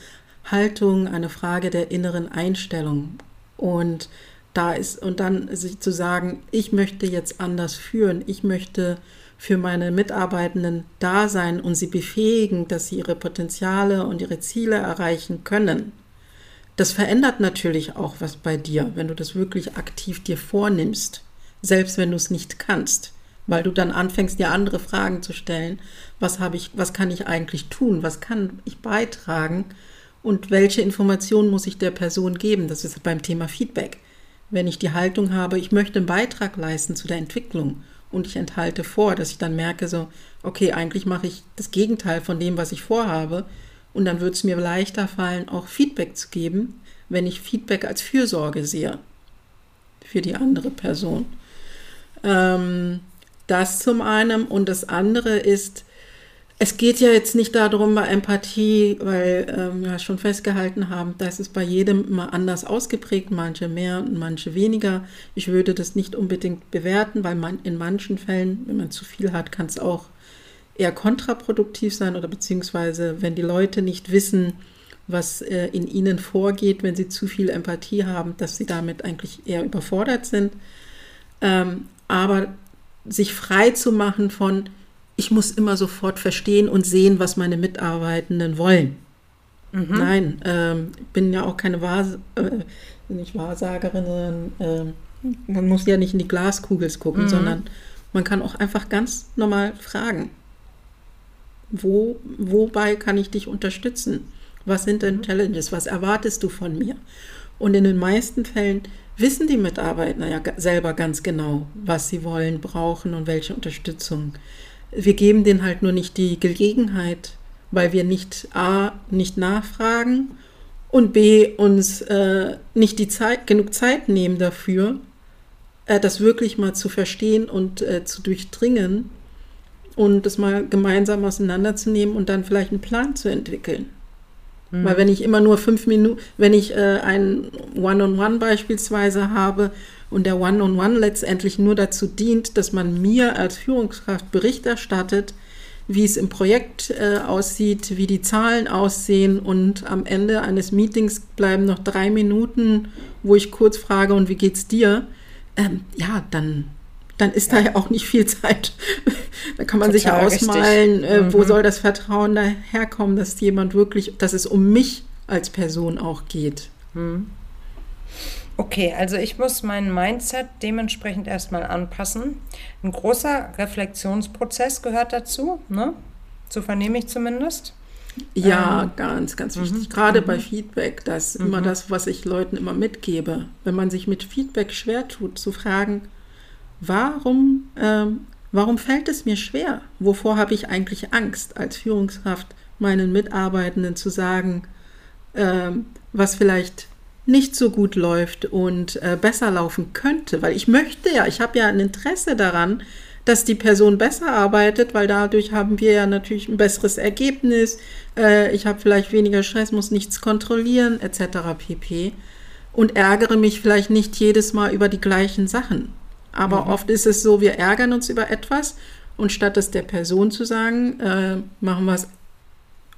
Haltung, eine Frage der inneren Einstellung. Und da ist und dann sich zu sagen, ich möchte jetzt anders führen, ich möchte für meine Mitarbeitenden da sein und sie befähigen, dass sie ihre Potenziale und ihre Ziele erreichen können. Das verändert natürlich auch was bei dir, wenn du das wirklich aktiv dir vornimmst, selbst wenn du es nicht kannst, weil du dann anfängst, dir andere Fragen zu stellen. Was habe ich, was kann ich eigentlich tun? Was kann ich beitragen? Und welche Informationen muss ich der Person geben? Das ist beim Thema Feedback wenn ich die Haltung habe, ich möchte einen Beitrag leisten zu der Entwicklung und ich enthalte vor, dass ich dann merke, so, okay, eigentlich mache ich das Gegenteil von dem, was ich vorhabe. Und dann wird es mir leichter fallen, auch Feedback zu geben, wenn ich Feedback als Fürsorge sehe für die andere Person. Ähm, das zum einen. Und das andere ist, es geht ja jetzt nicht darum bei Empathie, weil ähm, wir schon festgehalten haben, das ist bei jedem immer anders ausgeprägt, manche mehr und manche weniger. Ich würde das nicht unbedingt bewerten, weil man in manchen Fällen, wenn man zu viel hat, kann es auch eher kontraproduktiv sein oder beziehungsweise wenn die Leute nicht wissen, was äh, in ihnen vorgeht, wenn sie zu viel Empathie haben, dass sie damit eigentlich eher überfordert sind. Ähm, aber sich frei zu machen von, ich muss immer sofort verstehen und sehen, was meine Mitarbeitenden wollen. Mhm. Nein, ähm, ich bin ja auch keine Wahr, äh, nicht Wahrsagerin, sondern äh, man muss ja nicht in die Glaskugel gucken, mhm. sondern man kann auch einfach ganz normal fragen. wo, wobei kann ich dich unterstützen? Was sind denn Challenges? Was erwartest du von mir? Und in den meisten Fällen wissen die Mitarbeiter ja selber ganz genau, was sie wollen, brauchen und welche Unterstützung. Wir geben denen halt nur nicht die Gelegenheit, weil wir nicht A, nicht nachfragen und B, uns äh, nicht die Zeit, genug Zeit nehmen dafür, äh, das wirklich mal zu verstehen und äh, zu durchdringen und das mal gemeinsam auseinanderzunehmen und dann vielleicht einen Plan zu entwickeln. Mhm. Weil wenn ich immer nur fünf Minuten, wenn ich äh, ein One-on-One -on -One beispielsweise habe und der One-on-One -on -One letztendlich nur dazu dient, dass man mir als Führungskraft Bericht erstattet, wie es im Projekt äh, aussieht, wie die Zahlen aussehen und am Ende eines Meetings bleiben noch drei Minuten, wo ich kurz frage, und wie geht's dir? Ähm, ja, dann, dann ist ja. da ja auch nicht viel Zeit. da kann man Total sich ja ausmalen, äh, mhm. wo soll das Vertrauen daherkommen, dass jemand wirklich, dass es um mich als Person auch geht. Mhm. Okay, also ich muss mein Mindset dementsprechend erstmal anpassen. Ein großer Reflexionsprozess gehört dazu, ne? So vernehme ich zumindest. Ja, ähm, ganz, ganz wichtig. Mhm. Gerade mhm. bei Feedback, das ist mhm. immer das, was ich Leuten immer mitgebe. Wenn man sich mit Feedback schwer tut, zu fragen, warum, ähm, warum fällt es mir schwer? Wovor habe ich eigentlich Angst als Führungskraft meinen Mitarbeitenden zu sagen, ähm, was vielleicht nicht so gut läuft und äh, besser laufen könnte, weil ich möchte ja, ich habe ja ein Interesse daran, dass die Person besser arbeitet, weil dadurch haben wir ja natürlich ein besseres Ergebnis. Äh, ich habe vielleicht weniger Stress, muss nichts kontrollieren, etc. pp. Und ärgere mich vielleicht nicht jedes Mal über die gleichen Sachen. Aber mhm. oft ist es so, wir ärgern uns über etwas und statt es der Person zu sagen, äh, machen wir es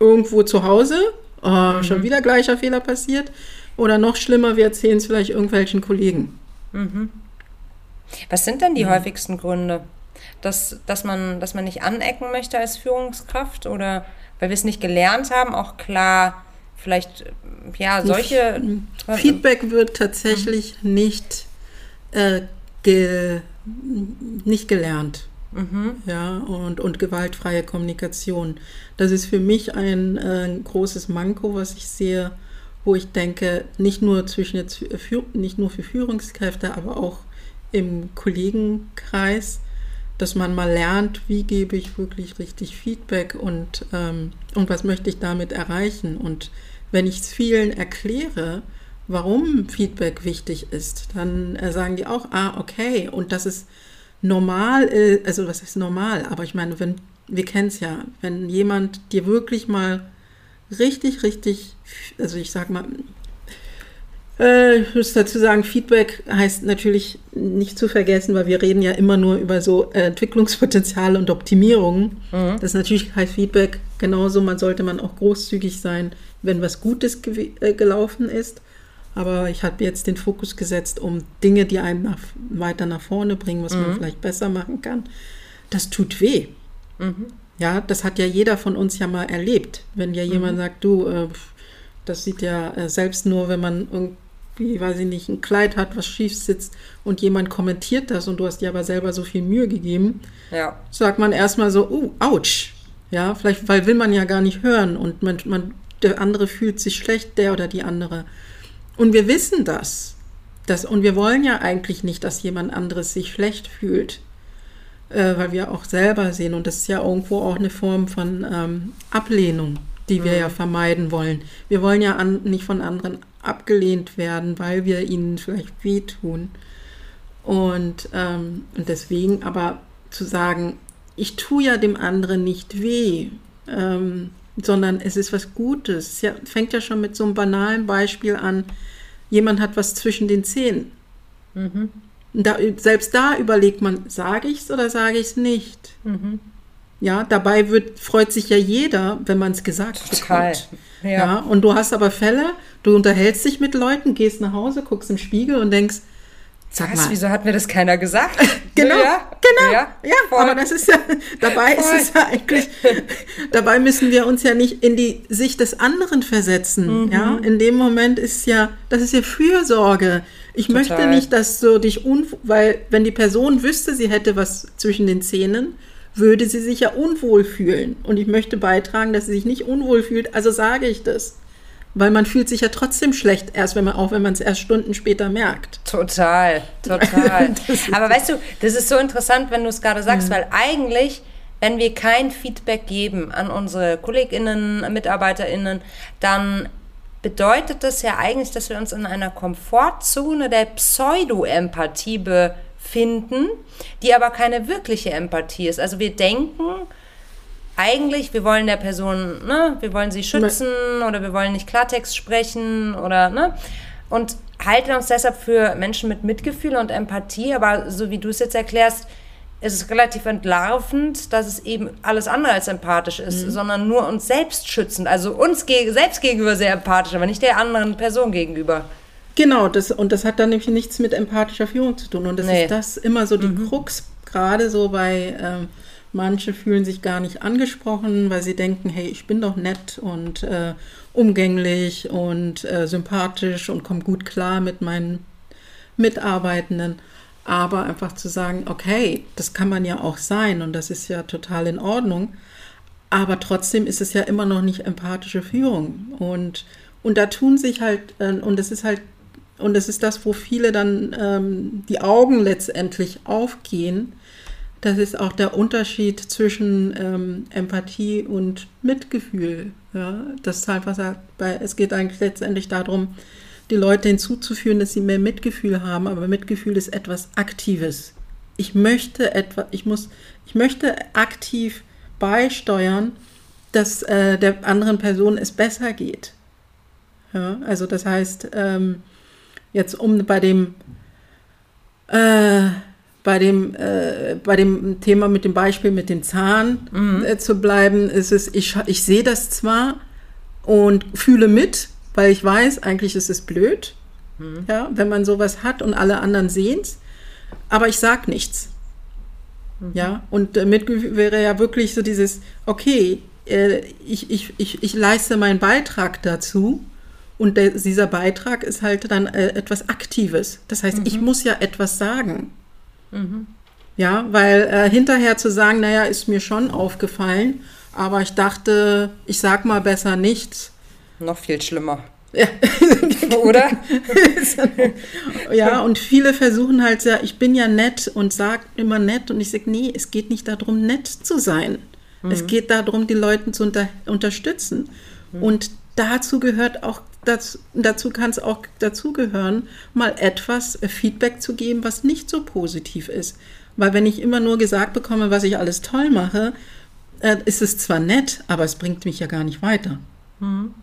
irgendwo zu Hause, oh, mhm. schon wieder gleicher Fehler passiert, oder noch schlimmer, wir erzählen es vielleicht irgendwelchen Kollegen. Mhm. Was sind denn die mhm. häufigsten Gründe? Dass, dass, man, dass man nicht anecken möchte als Führungskraft oder weil wir es nicht gelernt haben, auch klar, vielleicht, ja, solche. Feedback wird tatsächlich mhm. nicht, äh, ge, nicht gelernt. Mhm. Ja, und, und gewaltfreie Kommunikation. Das ist für mich ein äh, großes Manko, was ich sehe wo ich denke, nicht nur zwischen jetzt für, nicht nur für Führungskräfte, aber auch im Kollegenkreis, dass man mal lernt, wie gebe ich wirklich richtig Feedback und, ähm, und was möchte ich damit erreichen. Und wenn ich es vielen erkläre, warum Feedback wichtig ist, dann äh, sagen die auch, ah, okay, und das ist normal, äh, also was ist normal? Aber ich meine, wenn, wir kennen es ja, wenn jemand dir wirklich mal richtig, richtig, also ich sag mal, äh, ich muss dazu sagen, Feedback heißt natürlich nicht zu vergessen, weil wir reden ja immer nur über so äh, Entwicklungspotenziale und Optimierungen. Mhm. Das natürlich heißt Feedback genauso, man sollte man auch großzügig sein, wenn was Gutes ge äh, gelaufen ist. Aber ich habe jetzt den Fokus gesetzt, um Dinge, die einem nach, weiter nach vorne bringen, was mhm. man vielleicht besser machen kann. Das tut weh. Mhm. Ja, das hat ja jeder von uns ja mal erlebt. Wenn ja jemand mhm. sagt, du, äh, das sieht ja äh, selbst nur, wenn man irgendwie, weiß ich nicht, ein Kleid hat, was schief sitzt und jemand kommentiert das und du hast dir aber selber so viel Mühe gegeben, ja. sagt man erstmal so, oh, ouch. Ja, vielleicht, weil will man ja gar nicht hören und man, man, der andere fühlt sich schlecht, der oder die andere. Und wir wissen das. das. Und wir wollen ja eigentlich nicht, dass jemand anderes sich schlecht fühlt äh, weil wir auch selber sehen, und das ist ja irgendwo auch eine Form von ähm, Ablehnung, die wir mhm. ja vermeiden wollen. Wir wollen ja an, nicht von anderen abgelehnt werden, weil wir ihnen vielleicht wehtun. Und, ähm, und deswegen aber zu sagen, ich tue ja dem anderen nicht weh, ähm, sondern es ist was Gutes. Es ja, fängt ja schon mit so einem banalen Beispiel an. Jemand hat was zwischen den Zähnen. Mhm. Da, selbst da überlegt man, sage ich es oder sage ich es nicht? Mhm. Ja, dabei wird, freut sich ja jeder, wenn man es gesagt Total. bekommt. Ja. ja. Und du hast aber Fälle, du unterhältst dich mit Leuten, gehst nach Hause, guckst im Spiegel und denkst, Sag Was, mal. wieso hat mir das keiner gesagt? genau, ja, genau. Ja, ja aber das ist ja, dabei voll. ist es ja eigentlich, dabei müssen wir uns ja nicht in die Sicht des anderen versetzen. Mhm. Ja, in dem Moment ist ja, das ist ja Fürsorge. Ich Total. möchte nicht, dass du dich un, weil wenn die Person wüsste, sie hätte was zwischen den Zähnen, würde sie sich ja unwohl fühlen. Und ich möchte beitragen, dass sie sich nicht unwohl fühlt, also sage ich das. Weil man fühlt sich ja trotzdem schlecht, erst wenn man, auch wenn man es erst Stunden später merkt. Total, total. Aber weißt du, das ist so interessant, wenn du es gerade sagst, mhm. weil eigentlich, wenn wir kein Feedback geben an unsere KollegInnen, MitarbeiterInnen, dann bedeutet das ja eigentlich, dass wir uns in einer Komfortzone der Pseudo-Empathie befinden, die aber keine wirkliche Empathie ist. Also wir denken, eigentlich, wir wollen der Person, ne, wir wollen sie schützen oder wir wollen nicht Klartext sprechen oder, ne, und halten uns deshalb für Menschen mit Mitgefühl und Empathie, aber so wie du es jetzt erklärst, ist es relativ entlarvend, dass es eben alles andere als empathisch ist, mhm. sondern nur uns selbst schützend, also uns ge selbst gegenüber sehr empathisch, aber nicht der anderen Person gegenüber. Genau, das, und das hat dann nämlich nichts mit empathischer Führung zu tun. Und das nee. ist das immer so die mhm. Krux, gerade so bei ähm, Manche fühlen sich gar nicht angesprochen, weil sie denken, hey, ich bin doch nett und äh, umgänglich und äh, sympathisch und komme gut klar mit meinen Mitarbeitenden. Aber einfach zu sagen, okay, das kann man ja auch sein und das ist ja total in Ordnung. Aber trotzdem ist es ja immer noch nicht empathische Führung. Und, und da tun sich halt, äh, und das ist halt, und das ist das, wo viele dann ähm, die Augen letztendlich aufgehen, das ist auch der Unterschied zwischen ähm, Empathie und Mitgefühl. Ja? Das ist halt was bei, es geht eigentlich letztendlich darum, die Leute hinzuzuführen, dass sie mehr Mitgefühl haben, aber Mitgefühl ist etwas Aktives. Ich möchte etwa, ich muss, ich möchte aktiv beisteuern, dass äh, der anderen Person es besser geht. Ja, also das heißt, ähm, jetzt um bei dem äh, bei dem, äh, bei dem Thema mit dem Beispiel mit dem Zahn mhm. äh, zu bleiben, ist es, ich, ich sehe das zwar und fühle mit, weil ich weiß, eigentlich ist es blöd, mhm. ja, wenn man sowas hat und alle anderen sehen es, aber ich sage nichts. Mhm. Ja, und äh, Mitgefühl wäre ja wirklich so dieses, okay, äh, ich, ich, ich, ich leiste meinen Beitrag dazu. Und der, dieser Beitrag ist halt dann äh, etwas Aktives. Das heißt, ich mhm. muss ja etwas sagen. Mhm. Ja, weil äh, hinterher zu sagen, naja, ist mir schon aufgefallen, aber ich dachte, ich sag mal besser nichts. Noch viel schlimmer. Ja. Oder? ja, und viele versuchen halt sehr, ich bin ja nett und sag immer nett und ich sage, nee, es geht nicht darum, nett zu sein. Mhm. Es geht darum, die Leute zu unter unterstützen. Mhm. Und dazu gehört auch das, dazu kann es auch dazugehören, mal etwas äh, Feedback zu geben, was nicht so positiv ist. Weil wenn ich immer nur gesagt bekomme, was ich alles toll mache, äh, ist es zwar nett, aber es bringt mich ja gar nicht weiter. Mhm.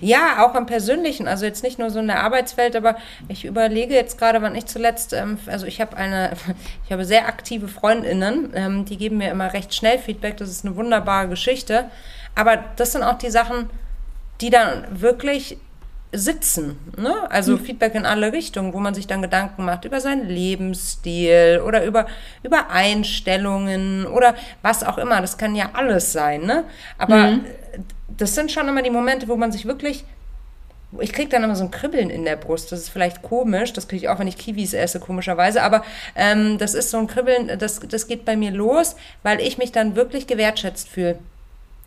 Ja, auch im Persönlichen, also jetzt nicht nur so in der Arbeitswelt, aber ich überlege jetzt gerade, wann ich zuletzt, ähm, also ich habe eine, ich habe sehr aktive Freundinnen, ähm, die geben mir immer recht schnell Feedback, das ist eine wunderbare Geschichte, aber das sind auch die Sachen, die dann wirklich sitzen. Ne? Also mhm. Feedback in alle Richtungen, wo man sich dann Gedanken macht über seinen Lebensstil oder über, über Einstellungen oder was auch immer. Das kann ja alles sein. Ne? Aber mhm. das sind schon immer die Momente, wo man sich wirklich ich kriege dann immer so ein Kribbeln in der Brust. Das ist vielleicht komisch. Das kriege ich auch, wenn ich Kiwis esse, komischerweise. Aber ähm, das ist so ein Kribbeln, das, das geht bei mir los, weil ich mich dann wirklich gewertschätzt fühle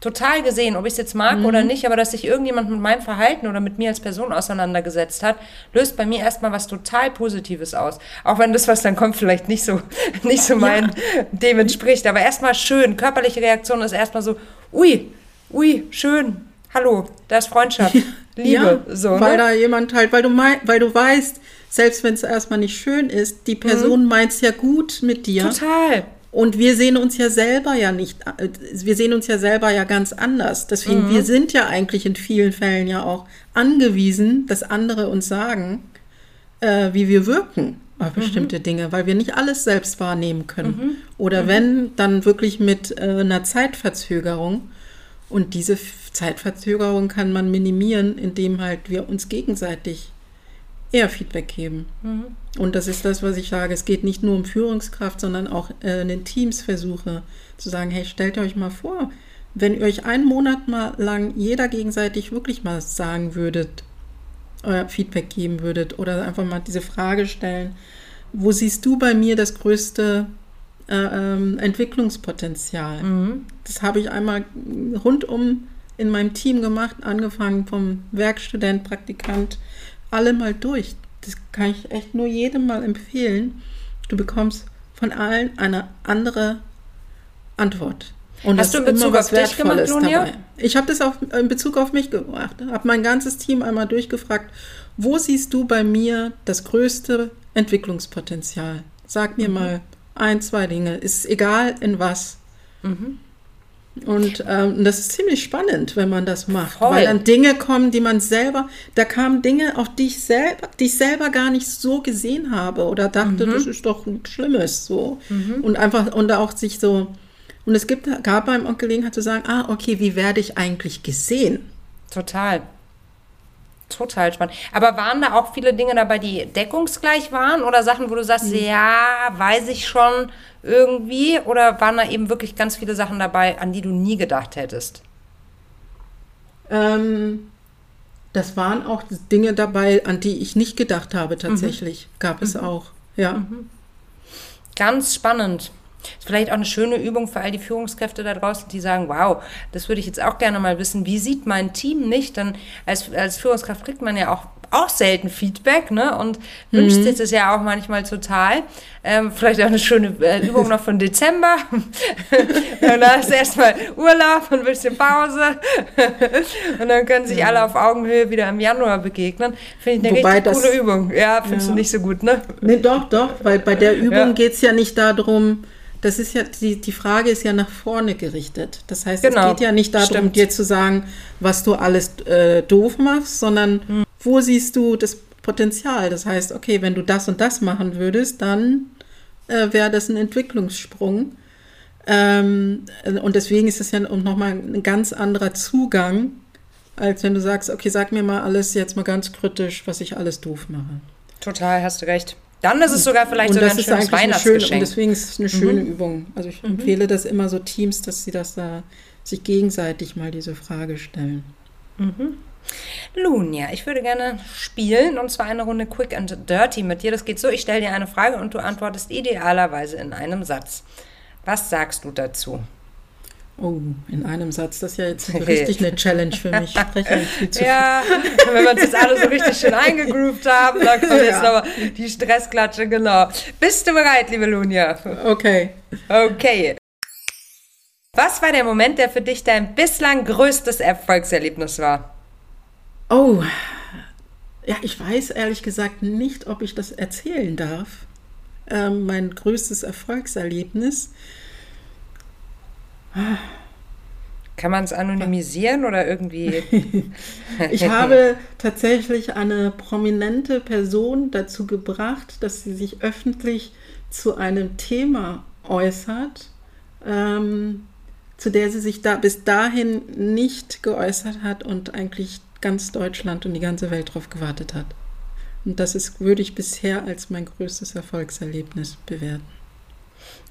total gesehen, ob ich es jetzt mag mhm. oder nicht, aber dass sich irgendjemand mit meinem Verhalten oder mit mir als Person auseinandergesetzt hat, löst bei mir erstmal was total Positives aus. Auch wenn das, was dann kommt, vielleicht nicht so, nicht so mein ja. dem entspricht. Aber erstmal schön. Körperliche Reaktion ist erstmal so, ui, ui, schön, hallo, da ist Freundschaft, Liebe. Ja, so, weil ne? da jemand halt, weil du mein, weil du weißt, selbst wenn es erstmal nicht schön ist, die Person mhm. meint es ja gut mit dir. Total. Und wir sehen uns ja selber ja nicht, wir sehen uns ja selber ja ganz anders. Deswegen, mhm. wir sind ja eigentlich in vielen Fällen ja auch angewiesen, dass andere uns sagen, äh, wie wir wirken auf mhm. bestimmte. Dinge, weil wir nicht alles selbst wahrnehmen können. Mhm. Oder mhm. wenn, dann wirklich mit äh, einer Zeitverzögerung. Und diese Zeitverzögerung kann man minimieren, indem halt wir uns gegenseitig eher Feedback geben. Mhm. Und das ist das, was ich sage. Es geht nicht nur um Führungskraft, sondern auch äh, in den Teams versuche zu sagen, hey, stellt euch mal vor, wenn ihr euch einen Monat mal lang jeder gegenseitig wirklich mal sagen würdet, euer Feedback geben würdet oder einfach mal diese Frage stellen, wo siehst du bei mir das größte äh, ähm, Entwicklungspotenzial. Das habe ich einmal rundum in meinem Team gemacht, angefangen vom Werkstudent, Praktikant, alle mal durch. Das kann ich echt nur jedem mal empfehlen. Du bekommst von allen eine andere Antwort. Und Hast das du in Bezug was auf dich gemacht, Wertvolles Lunja? dabei. Ich habe das auf, in Bezug auf mich gemacht. Habe mein ganzes Team einmal durchgefragt, wo siehst du bei mir das größte Entwicklungspotenzial? Sag Mhm. mir mal ein, zwei Dinge. Ist egal in was. Mhm. Und ähm, das ist ziemlich spannend, wenn man das macht, Voll. weil dann Dinge kommen, die man selber, da kamen Dinge, auf die ich selber, die ich selber gar nicht so gesehen habe oder dachte, Mhm. das ist doch nichts Schlimmes, so und einfach und auch sich so und es gibt gab einem auch Gelegenheit zu sagen, ah okay, wie werde ich eigentlich gesehen? Total. Total spannend. Aber waren da auch viele Dinge dabei, die deckungsgleich waren oder Sachen, wo du sagst, Mhm. ja, weiß ich schon irgendwie? Oder waren da eben wirklich ganz viele Sachen dabei, an die du nie gedacht hättest? Ähm, das waren auch Dinge dabei, an die ich nicht gedacht habe. Tatsächlich gab es auch, ja. Ganz spannend. Ist vielleicht auch eine schöne Übung für all die Führungskräfte da draußen, die sagen, wow, das würde ich jetzt auch gerne mal wissen. Wie sieht mein Team nicht? Dann als, als Führungskraft kriegt man ja auch, auch selten Feedback, ne? Und wünscht sich das ja auch manchmal total. Ähm, vielleicht auch eine schöne äh, Übung noch von Dezember. und da ist erstmal Urlaub und ein bisschen Pause. und dann können sich alle auf Augenhöhe wieder im Januar begegnen. Finde ich eine Wobei richtig coole Übung. Ja, findest Ja. du nicht so gut, ne? Nee, doch, doch, weil bei der Übung Ja. geht es ja nicht darum, das ist ja, die, die Frage ist ja nach vorne gerichtet. Das heißt, Genau, es geht ja nicht darum, stimmt. dir zu sagen, was du alles äh, doof machst, sondern Hm. Wo siehst du das Potenzial? Das heißt, okay, wenn du das und das machen würdest, dann äh, wäre das ein Entwicklungssprung. Ähm, und deswegen ist es ja nochmal ein ganz anderer Zugang, als wenn du sagst, okay, sag mir mal alles jetzt mal ganz kritisch, was ich alles doof mache. Total, hast du recht. Dann ist es sogar vielleicht und sogar das ein ist schönes eine schöne, und Weihnachtsgeschenk. Mhm. deswegen ist es eine schöne Übung. Also ich empfehle das immer so Teams, dass sie das da sich gegenseitig mal diese Frage stellen. Lunia, ich würde gerne spielen und zwar eine Runde Quick and Dirty mit dir. Das geht so, ich stelle dir eine Frage und du antwortest idealerweise in einem Satz. Was sagst du dazu? Oh, in einem Satz, das ist ja jetzt richtig eine Challenge für mich. Ich spreche eigentlich viel zu Ja, wenn wir uns jetzt alle so richtig schön eingegroovt haben, dann kommt jetzt Ja. nochmal die Stressklatsche, genau. Bist du bereit, liebe Lunia? Okay. Okay. Was war der Moment, der für dich dein bislang größtes Erfolgserlebnis war? Oh, ja, ich weiß ehrlich gesagt nicht, ob ich das erzählen darf. Ähm, mein größtes Erfolgserlebnis. Kann man es anonymisieren oder irgendwie? Ich habe tatsächlich eine prominente Person dazu gebracht, dass sie sich öffentlich zu einem Thema äußert, ähm, zu der sie sich da bis dahin nicht geäußert hat und eigentlich ganz Deutschland und die ganze Welt darauf gewartet hat. Und das ist, würde ich bisher als mein größtes Erfolgserlebnis bewerten.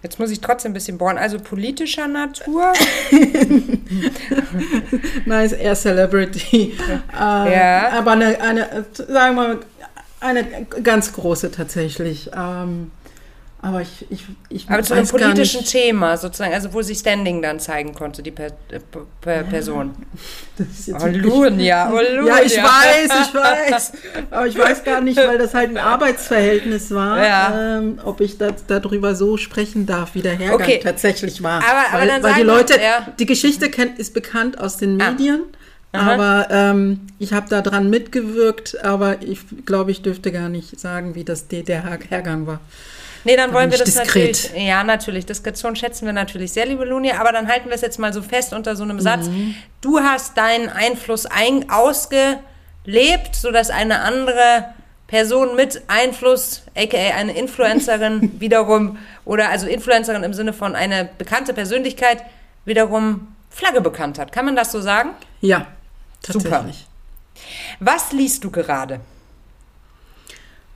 Jetzt muss ich trotzdem ein bisschen bohren. Also politischer Natur? Nice, eher Celebrity. Ja. Aber eine, eine, sagen wir mal, eine ganz große tatsächlich. Ähm, aber ich, ich, ich Aber zu einem politischen Thema sozusagen, also wo sie Standing dann zeigen konnte, die per, äh, per Person. das ist jetzt Oh, wirklich- Lunia, oh. Ja, ich weiß, ich weiß. Aber ich weiß gar nicht, weil das halt ein Arbeitsverhältnis war, Ja. ähm, ob ich da, darüber so sprechen darf, wie der Hergang Okay. tatsächlich war. Aber- aber weil, dann weil die wir- Leute, ja. die Geschichte kennt, ist bekannt aus den Ah. Medien. Aha. Aber ähm, ich habe da dran mitgewirkt, aber ich glaube, ich dürfte gar nicht sagen, wie das der, der Her- Hergang war. Nee, dann Da wollen wir das diskret. natürlich. Ja, natürlich. Diskretion schätzen wir natürlich sehr, liebe Lunia. Aber dann halten wir es jetzt mal so fest unter so einem Satz. Mhm. Du hast deinen Einfluss ein, ausgelebt, sodass eine andere Person mit Einfluss, aka eine Influencerin wiederum, oder also Influencerin im Sinne von eine bekannte Persönlichkeit, wiederum Flagge bekannt hat. Kann man das so sagen? Ja, Super. tatsächlich. Was liest du gerade?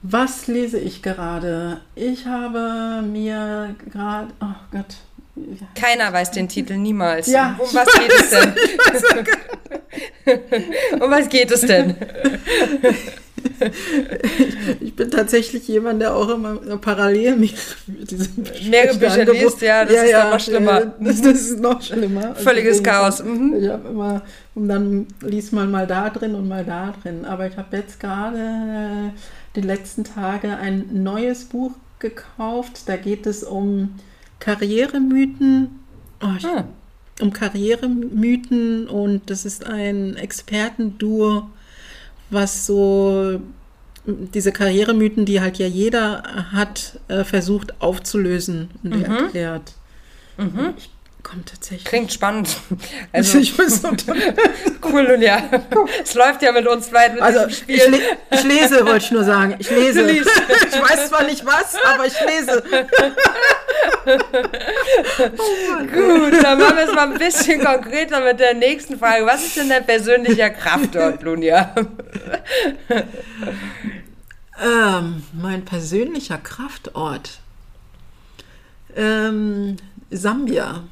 Was lese ich gerade? Ich habe mir gerade, oh Gott, Keiner weiß den Titel niemals. Ja. Um was geht es denn? um was geht es denn? Ich bin tatsächlich jemand, der auch immer parallel mich diese mehrere Bücher liest, ja, das ist dann noch schlimmer. äh, Das, das ist noch schlimmer. Also Völliges deswegen- Chaos. Mhm. Ich habe immer, und dann liest man mal da drin und mal da drin. Aber ich habe jetzt gerade äh, die letzten Tage ein neues Buch gekauft. Da geht es um Karrieremythen. Oh, ich, Hm. um Karrieremythen und das ist ein Expertenduo, was so diese Karrieremythen, die halt ja jeder hat, äh, versucht aufzulösen und die erklärt. Ich komme tatsächlich. Klingt spannend. Also ich bin so cool, ja. Es läuft ja mit uns beiden mit Also diesem ich, Spiel. le ich lese, wollte ich nur sagen. Ich lese. Ich weiß zwar nicht was, aber ich lese. Gut, dann machen wir es mal ein bisschen konkreter mit der nächsten Frage. Was ist denn dein persönlicher Kraftort, Lunja? Ähm, mein persönlicher Kraftort. Ähm, Sambia.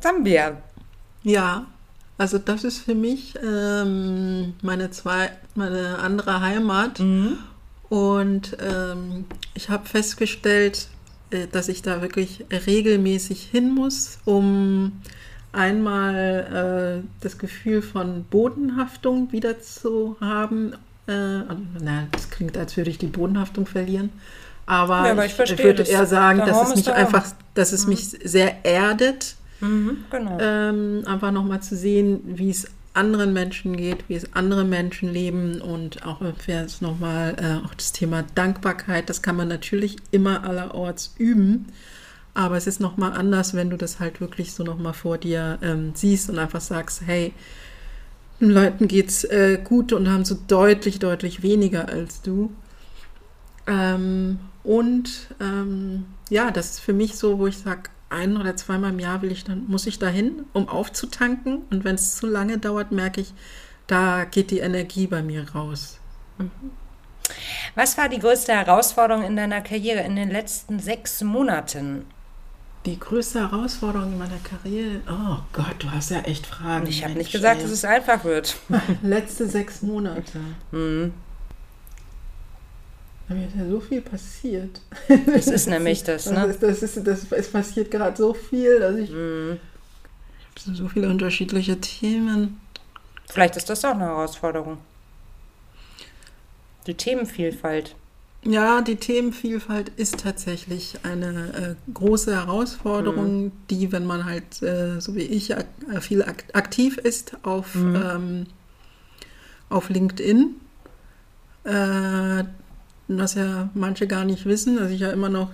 Sambia. Ja, also das ist für mich ähm, meine zwei, meine andere Heimat. Und ähm, ich habe festgestellt, äh, dass ich da wirklich regelmäßig hin muss, um einmal äh, das Gefühl von Bodenhaftung wieder zu haben. Äh, also, na, das klingt, als würde ich die Bodenhaftung verlieren. Aber, Ja, aber ich verstehe würde eher sagen, dass es mich einfach, dass es mich sehr erdet Mhm, genau. ähm, einfach nochmal zu sehen, wie es anderen Menschen geht, wie es andere Menschen leben und auch jetzt nochmal äh, auch das Thema Dankbarkeit, das kann man natürlich immer allerorts üben, aber es ist nochmal anders, wenn du das halt wirklich so nochmal vor dir ähm, siehst und einfach sagst, hey, den Leuten geht's äh, gut und haben so deutlich, deutlich weniger als du. Ähm, und ähm, ja, das ist für mich so, wo ich sage, ein oder zweimal im Jahr will ich dann, muss ich dahin, um aufzutanken. Und wenn es zu lange dauert, merke ich, da geht die Energie bei mir raus. Was war die größte Herausforderung in deiner Karriere in den letzten sechs Monaten? Die größte Herausforderung in meiner Karriere, oh Gott, du hast ja echt Fragen. Ich habe nicht gesagt, ey. dass es einfach wird. Letzte sechs Monate. Mhm. Da ist ja so viel passiert. Das ist nämlich das, Das ne? ist, das ist, das, es passiert gerade so viel, dass ich, Mhm. ich habe so viele unterschiedliche Themen. Vielleicht ist das auch eine Herausforderung. Die Themenvielfalt. Ja, die Themenvielfalt ist tatsächlich eine äh, große Herausforderung, die, wenn man halt, äh, so wie ich, ak äh, viel ak aktiv ist auf, ähm, auf LinkedIn, äh, was ja manche gar nicht wissen, dass ich ja immer noch,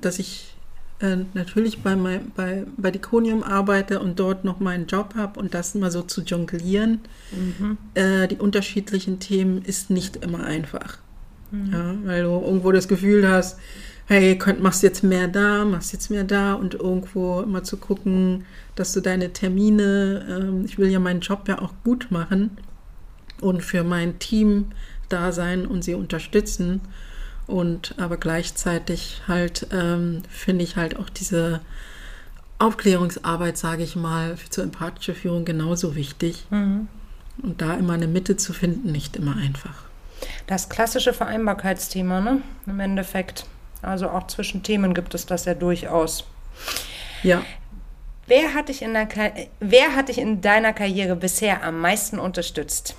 dass ich äh, natürlich bei, mein, bei, bei Diconium arbeite und dort noch meinen Job habe und das immer so zu jonglieren, äh, die unterschiedlichen Themen ist nicht immer einfach. Ja, weil du irgendwo das Gefühl hast, hey, könnt, machst jetzt mehr da, machst jetzt mehr da und irgendwo immer zu gucken, dass du deine Termine, ähm, ich will ja meinen Job ja auch gut machen und für mein Team da sein und sie unterstützen. Und aber gleichzeitig halt ähm, finde ich halt auch diese Aufklärungsarbeit, sage ich mal, zur empathischen Führung genauso wichtig. Und da immer eine Mitte zu finden, nicht immer einfach. Das klassische Vereinbarkeitsthema, ne? Im Endeffekt. Also auch zwischen Themen gibt es das ja durchaus. Ja. Wer hat dich in, der, wer hat dich in deiner Karriere bisher am meisten unterstützt?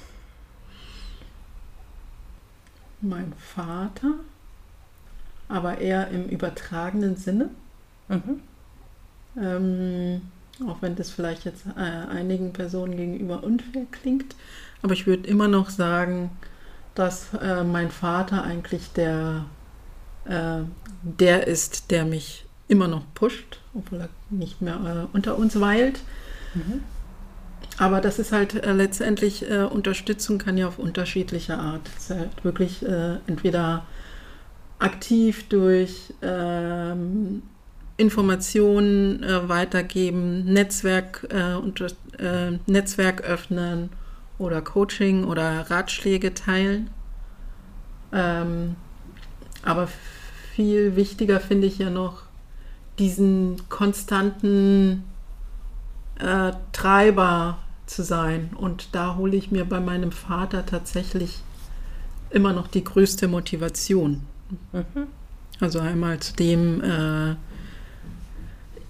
Mein Vater, aber eher im übertragenen Sinne. Mhm. Ähm, auch wenn das vielleicht jetzt äh, einigen Personen gegenüber unfair klingt. Aber ich würde immer noch sagen, dass äh, mein Vater eigentlich der, äh, der ist, der mich immer noch pusht, obwohl er nicht mehr äh, unter uns weilt. Aber das ist halt äh, letztendlich, äh, Unterstützung kann ja auf unterschiedliche Art. Es ist halt wirklich äh, entweder aktiv durch ähm, Informationen äh, weitergeben, Netzwerk, äh, unter, äh, Netzwerk öffnen oder Coaching oder Ratschläge teilen. Ähm, aber viel wichtiger finde ich ja noch diesen konstanten Treiber zu sein. Und da hole ich mir bei meinem Vater tatsächlich immer noch die größte Motivation. Also einmal zu dem äh,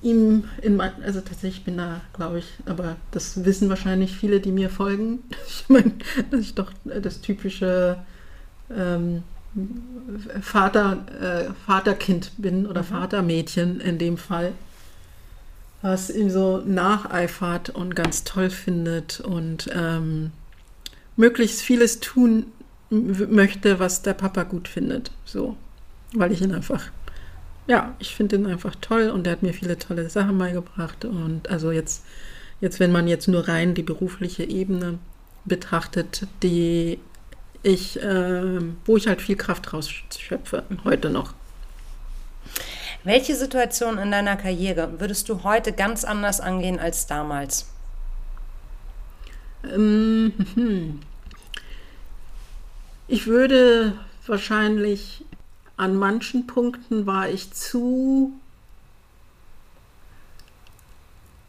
ihm in mein, also tatsächlich bin da, glaube ich, aber das wissen wahrscheinlich viele, die mir folgen. Ich meine, dass ich doch das typische ähm, Vater, äh, Vaterkind bin oder mhm. Vatermädchen in dem Fall, was ihm so nacheifert und ganz toll findet und ähm, möglichst vieles tun möchte, was der Papa gut findet. So, weil ich ihn einfach, ja, ich finde ihn einfach toll und er hat mir viele tolle Sachen beigebracht. Und also jetzt, jetzt, wenn man jetzt nur rein die berufliche Ebene betrachtet, die ich, äh, wo ich halt viel Kraft rausschöpfe, heute noch. Welche Situation in deiner Karriere würdest du heute ganz anders angehen als damals? Ähm, hm. Ich würde wahrscheinlich an manchen Punkten war ich zu.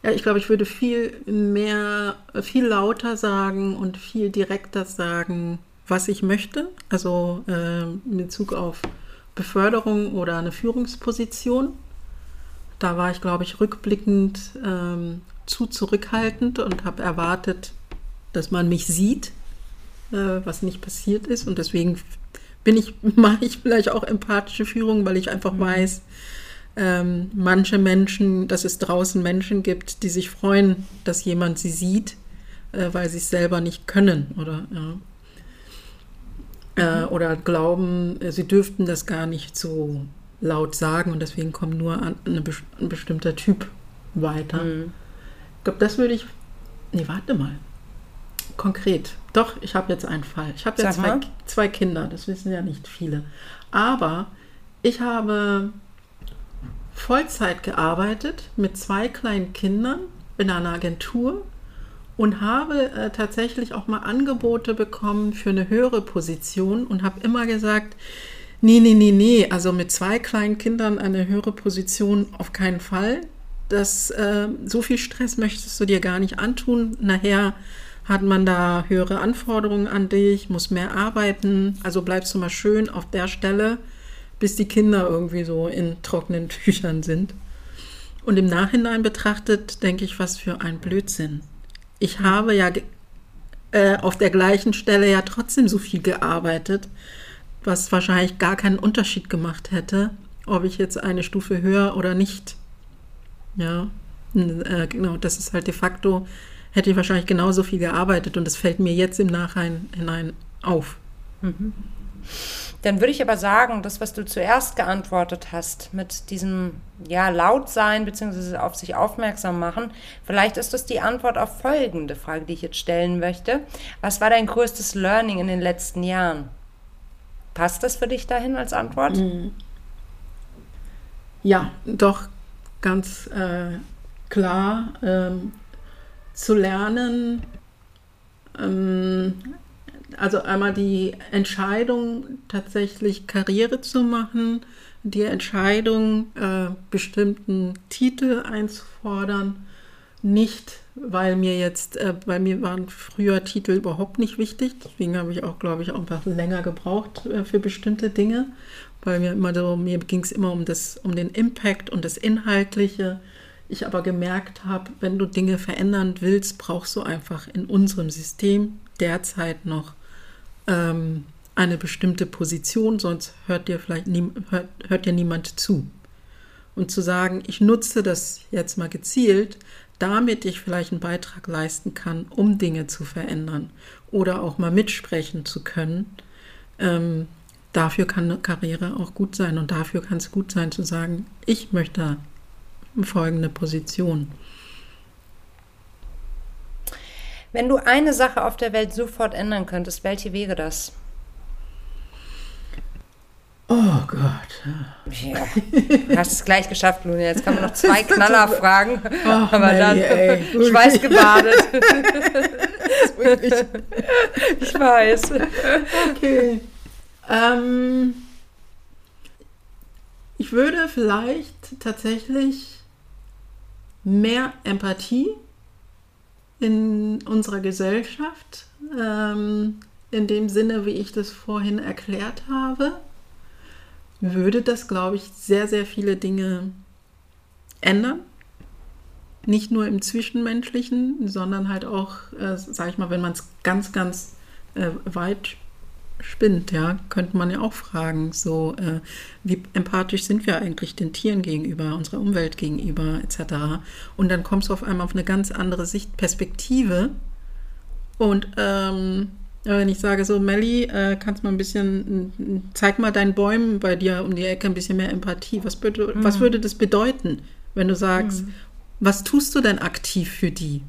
Ja, ich glaube, ich würde viel mehr, viel lauter sagen und viel direkter sagen, was ich möchte. Also äh, in Bezug auf Beförderung oder eine Führungsposition. Da war ich, glaube ich, rückblickend ähm, zu zurückhaltend und habe erwartet, dass man mich sieht äh, was nicht passiert ist. Und deswegen bin ich, mache ich vielleicht auch empathische Führung, weil ich einfach mhm. weiß, ähm, manche Menschen, dass es draußen Menschen gibt, die sich freuen, dass jemand sie sieht, äh, weil sie es selber nicht können oder ja. Äh, mhm. oder glauben, äh, sie dürften das gar nicht so laut sagen und deswegen kommt nur an, eine, ein bestimmter Typ weiter. Mhm. Ich glaube, das würde ich. Nee, warte mal konkret. Doch, ich habe jetzt einen Fall. Ich habe ja zwei, zwei, Kinder, das wissen ja nicht viele. Aber ich habe Vollzeit gearbeitet mit zwei kleinen Kindern in einer Agentur und habe äh, tatsächlich auch mal Angebote bekommen für eine höhere Position und habe immer gesagt, nee, nee, nee, nee, also mit zwei kleinen Kindern eine höhere Position auf keinen Fall. Das, äh, so viel Stress möchtest du dir gar nicht antun. Nachher hat man da höhere Anforderungen an dich, muss mehr arbeiten. Also bleibst du mal schön auf der Stelle, bis die Kinder irgendwie so in trockenen Tüchern sind. Und im Nachhinein betrachtet, denke ich, was für ein Blödsinn. Ich habe ja äh, auf der gleichen Stelle ja trotzdem so viel gearbeitet, was wahrscheinlich gar keinen Unterschied gemacht hätte, ob ich jetzt eine Stufe höher oder nicht. Ja, äh, genau, das ist halt de facto hätte ich wahrscheinlich genauso viel gearbeitet und es fällt mir jetzt im Nachhinein auf. Mhm. Dann würde ich aber sagen, das, was du zuerst geantwortet hast, mit diesem ja, laut sein bzw. auf sich aufmerksam machen, vielleicht ist das die Antwort auf folgende Frage, die ich jetzt stellen möchte. Was war dein größtes Learning in den letzten Jahren? Passt das für dich dahin als Antwort? Mhm. Ja, doch ganz äh, klar. Ähm, zu lernen, ähm, also einmal die Entscheidung, tatsächlich Karriere zu machen, die Entscheidung, äh, bestimmten Titel einzufordern, nicht, weil mir jetzt, äh, bei mir waren früher Titel überhaupt nicht wichtig, deswegen habe ich auch, glaube ich, auch einfach länger gebraucht äh, für bestimmte Dinge, weil mir immer so, mir ging es immer um das, um den Impact und das Inhaltliche, ich aber gemerkt habe, wenn du Dinge verändern willst, brauchst du einfach in unserem System derzeit noch ähm, eine bestimmte Position, sonst hört dir vielleicht nie, hört, hört dir niemand zu. Und zu sagen, ich nutze das jetzt mal gezielt, damit ich vielleicht einen Beitrag leisten kann, um Dinge zu verändern oder auch mal mitsprechen zu können, ähm, dafür kann eine Karriere auch gut sein und dafür kann es gut sein zu sagen, ich möchte folgende Position. Wenn du eine Sache auf der Welt sofort ändern könntest, welche wäre das? Oh Gott. Ja, du hast es gleich geschafft, Luna. Jetzt kann man noch zwei Knaller fragen. Oh, aber Melli, dann ey, schweißgebadet. ich weiß. Okay. Ähm, ich würde vielleicht tatsächlich mehr Empathie in unserer Gesellschaft, ähm, in dem Sinne, wie ich das vorhin erklärt habe. würde das, glaube ich, sehr, sehr viele Dinge ändern. Nicht nur im Zwischenmenschlichen, sondern halt auch, äh, sage ich mal, wenn man es ganz, ganz äh, weit spinnt, ja, könnte man ja auch fragen, so äh, wie empathisch sind wir eigentlich den Tieren gegenüber, unserer Umwelt gegenüber, etc. Und dann kommst du auf einmal auf eine ganz andere Sichtperspektive. Und ähm, wenn ich sage so, Melli, äh, kannst mal ein bisschen, zeig mal deinen Bäumen bei dir um die Ecke ein bisschen mehr Empathie. Was, mhm. was würde das bedeuten, wenn du sagst, mhm. was tust du denn aktiv für die?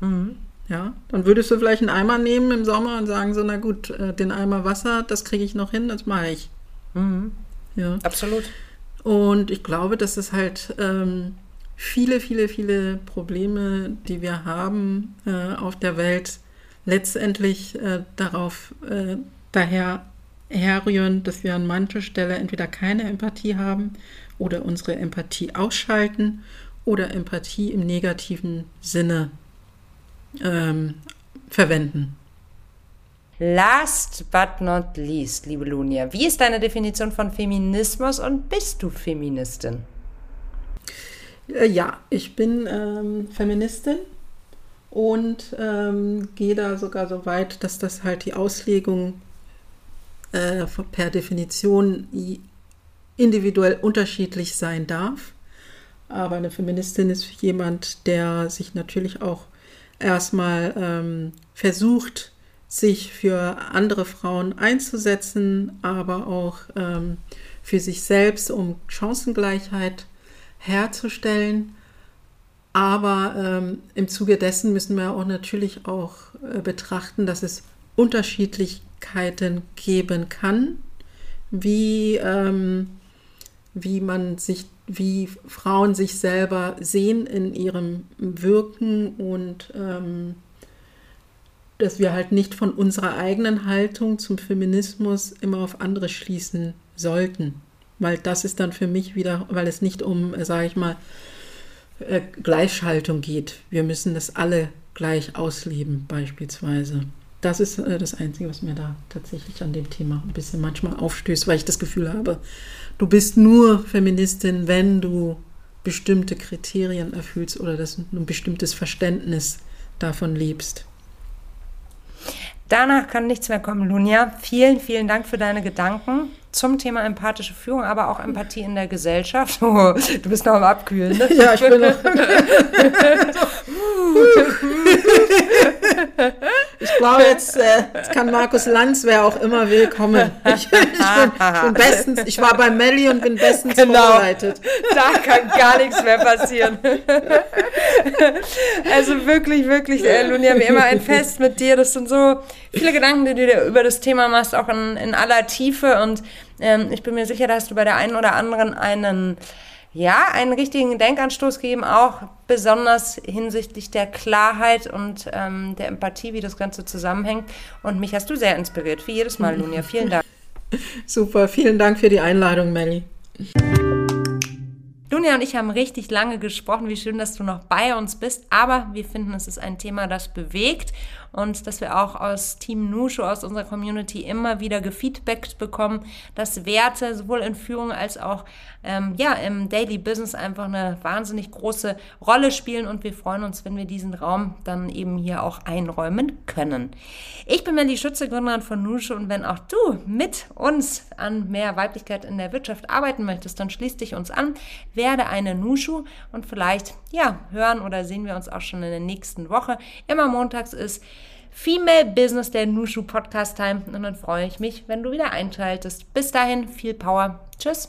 Mhm. Ja, dann würdest du vielleicht einen Eimer nehmen im Sommer und sagen so, na gut, äh, den Eimer Wasser, das kriege ich noch hin, das mache ich. Mhm. Ja. Absolut. Und ich glaube, dass es halt ähm, viele, viele, viele Probleme, die wir haben äh, auf der Welt, letztendlich äh, darauf äh, daher herrühren, dass wir an mancher Stelle entweder keine Empathie haben oder unsere Empathie ausschalten oder Empathie im negativen Sinne ähm, verwenden. Last but not least, liebe Lunia, wie ist deine Definition von Feminismus und bist du Feministin? Äh, ja, ich bin ähm, Feministin und ähm, gehe da sogar so weit, dass das halt die Auslegung äh, per Definition individuell unterschiedlich sein darf. Aber eine Feministin ist jemand, der sich natürlich auch erstmal ähm, versucht, sich für andere Frauen einzusetzen, aber auch ähm, für sich selbst, um Chancengleichheit herzustellen. Aber ähm, im Zuge dessen müssen wir auch natürlich auch äh, betrachten, dass es Unterschiedlichkeiten geben kann, wie, ähm, wie man sich wie Frauen sich selber sehen in ihrem Wirken und ähm, dass wir halt nicht von unserer eigenen Haltung zum Feminismus immer auf andere schließen sollten. Weil das ist dann für mich wieder, weil es nicht um, äh, sage ich mal, äh, Gleichschaltung geht. Wir müssen das alle gleich ausleben, beispielsweise. Das ist äh, das Einzige, was mir da tatsächlich an dem Thema ein bisschen manchmal aufstößt, weil ich das Gefühl habe, du bist nur Feministin, wenn du bestimmte Kriterien erfüllst oder dass du ein bestimmtes Verständnis davon lebst. Danach kann nichts mehr kommen, Lunja. Vielen, vielen Dank für deine Gedanken zum Thema empathische Führung, aber auch Empathie in der Gesellschaft. Oh, du bist noch am Abkühlen, ne? Ja, ich bin noch. ich glaube, jetzt, äh, jetzt, kann Markus Lanz, wer auch immer will, kommen. Ich, ich, bin, bin, bestens, ich war bei Melli und bin bestens genau. vorbereitet. Da kann gar nichts mehr passieren. also wirklich, wirklich, äh, Lunia, wie immer ein Fest mit dir. Das sind so viele Gedanken, die du dir über das Thema machst, auch in, in aller Tiefe. Und ähm, ich bin mir sicher, dass du bei der einen oder anderen einen ja, einen richtigen Denkanstoß geben, auch besonders hinsichtlich der Klarheit und ähm, der Empathie, wie das Ganze zusammenhängt. Und mich hast du sehr inspiriert, wie jedes Mal, Lunia. Vielen Dank. Super, vielen Dank für die Einladung, Melly. Dunja und ich haben richtig lange gesprochen. Wie schön, dass du noch bei uns bist. Aber wir finden, es ist ein Thema, das bewegt und dass wir auch aus Team Nushu, aus unserer Community immer wieder gefeedbackt bekommen, dass Werte sowohl in Führung als auch ähm, ja, im Daily Business einfach eine wahnsinnig große Rolle spielen und wir freuen uns, wenn wir diesen Raum dann eben hier auch einräumen können. Ich bin Melly Schütze, Gründerin von Nushu und wenn auch du mit uns an mehr Weiblichkeit in der Wirtschaft arbeiten möchtest, dann schließ dich uns an, werde eine Nushu und vielleicht, ja, hören oder sehen wir uns auch schon in der nächsten Woche. Immer montags ist Female Business, der Nushu Podcast Time. Und dann freue ich mich, wenn du wieder einschaltest. Bis dahin, viel Power. Tschüss.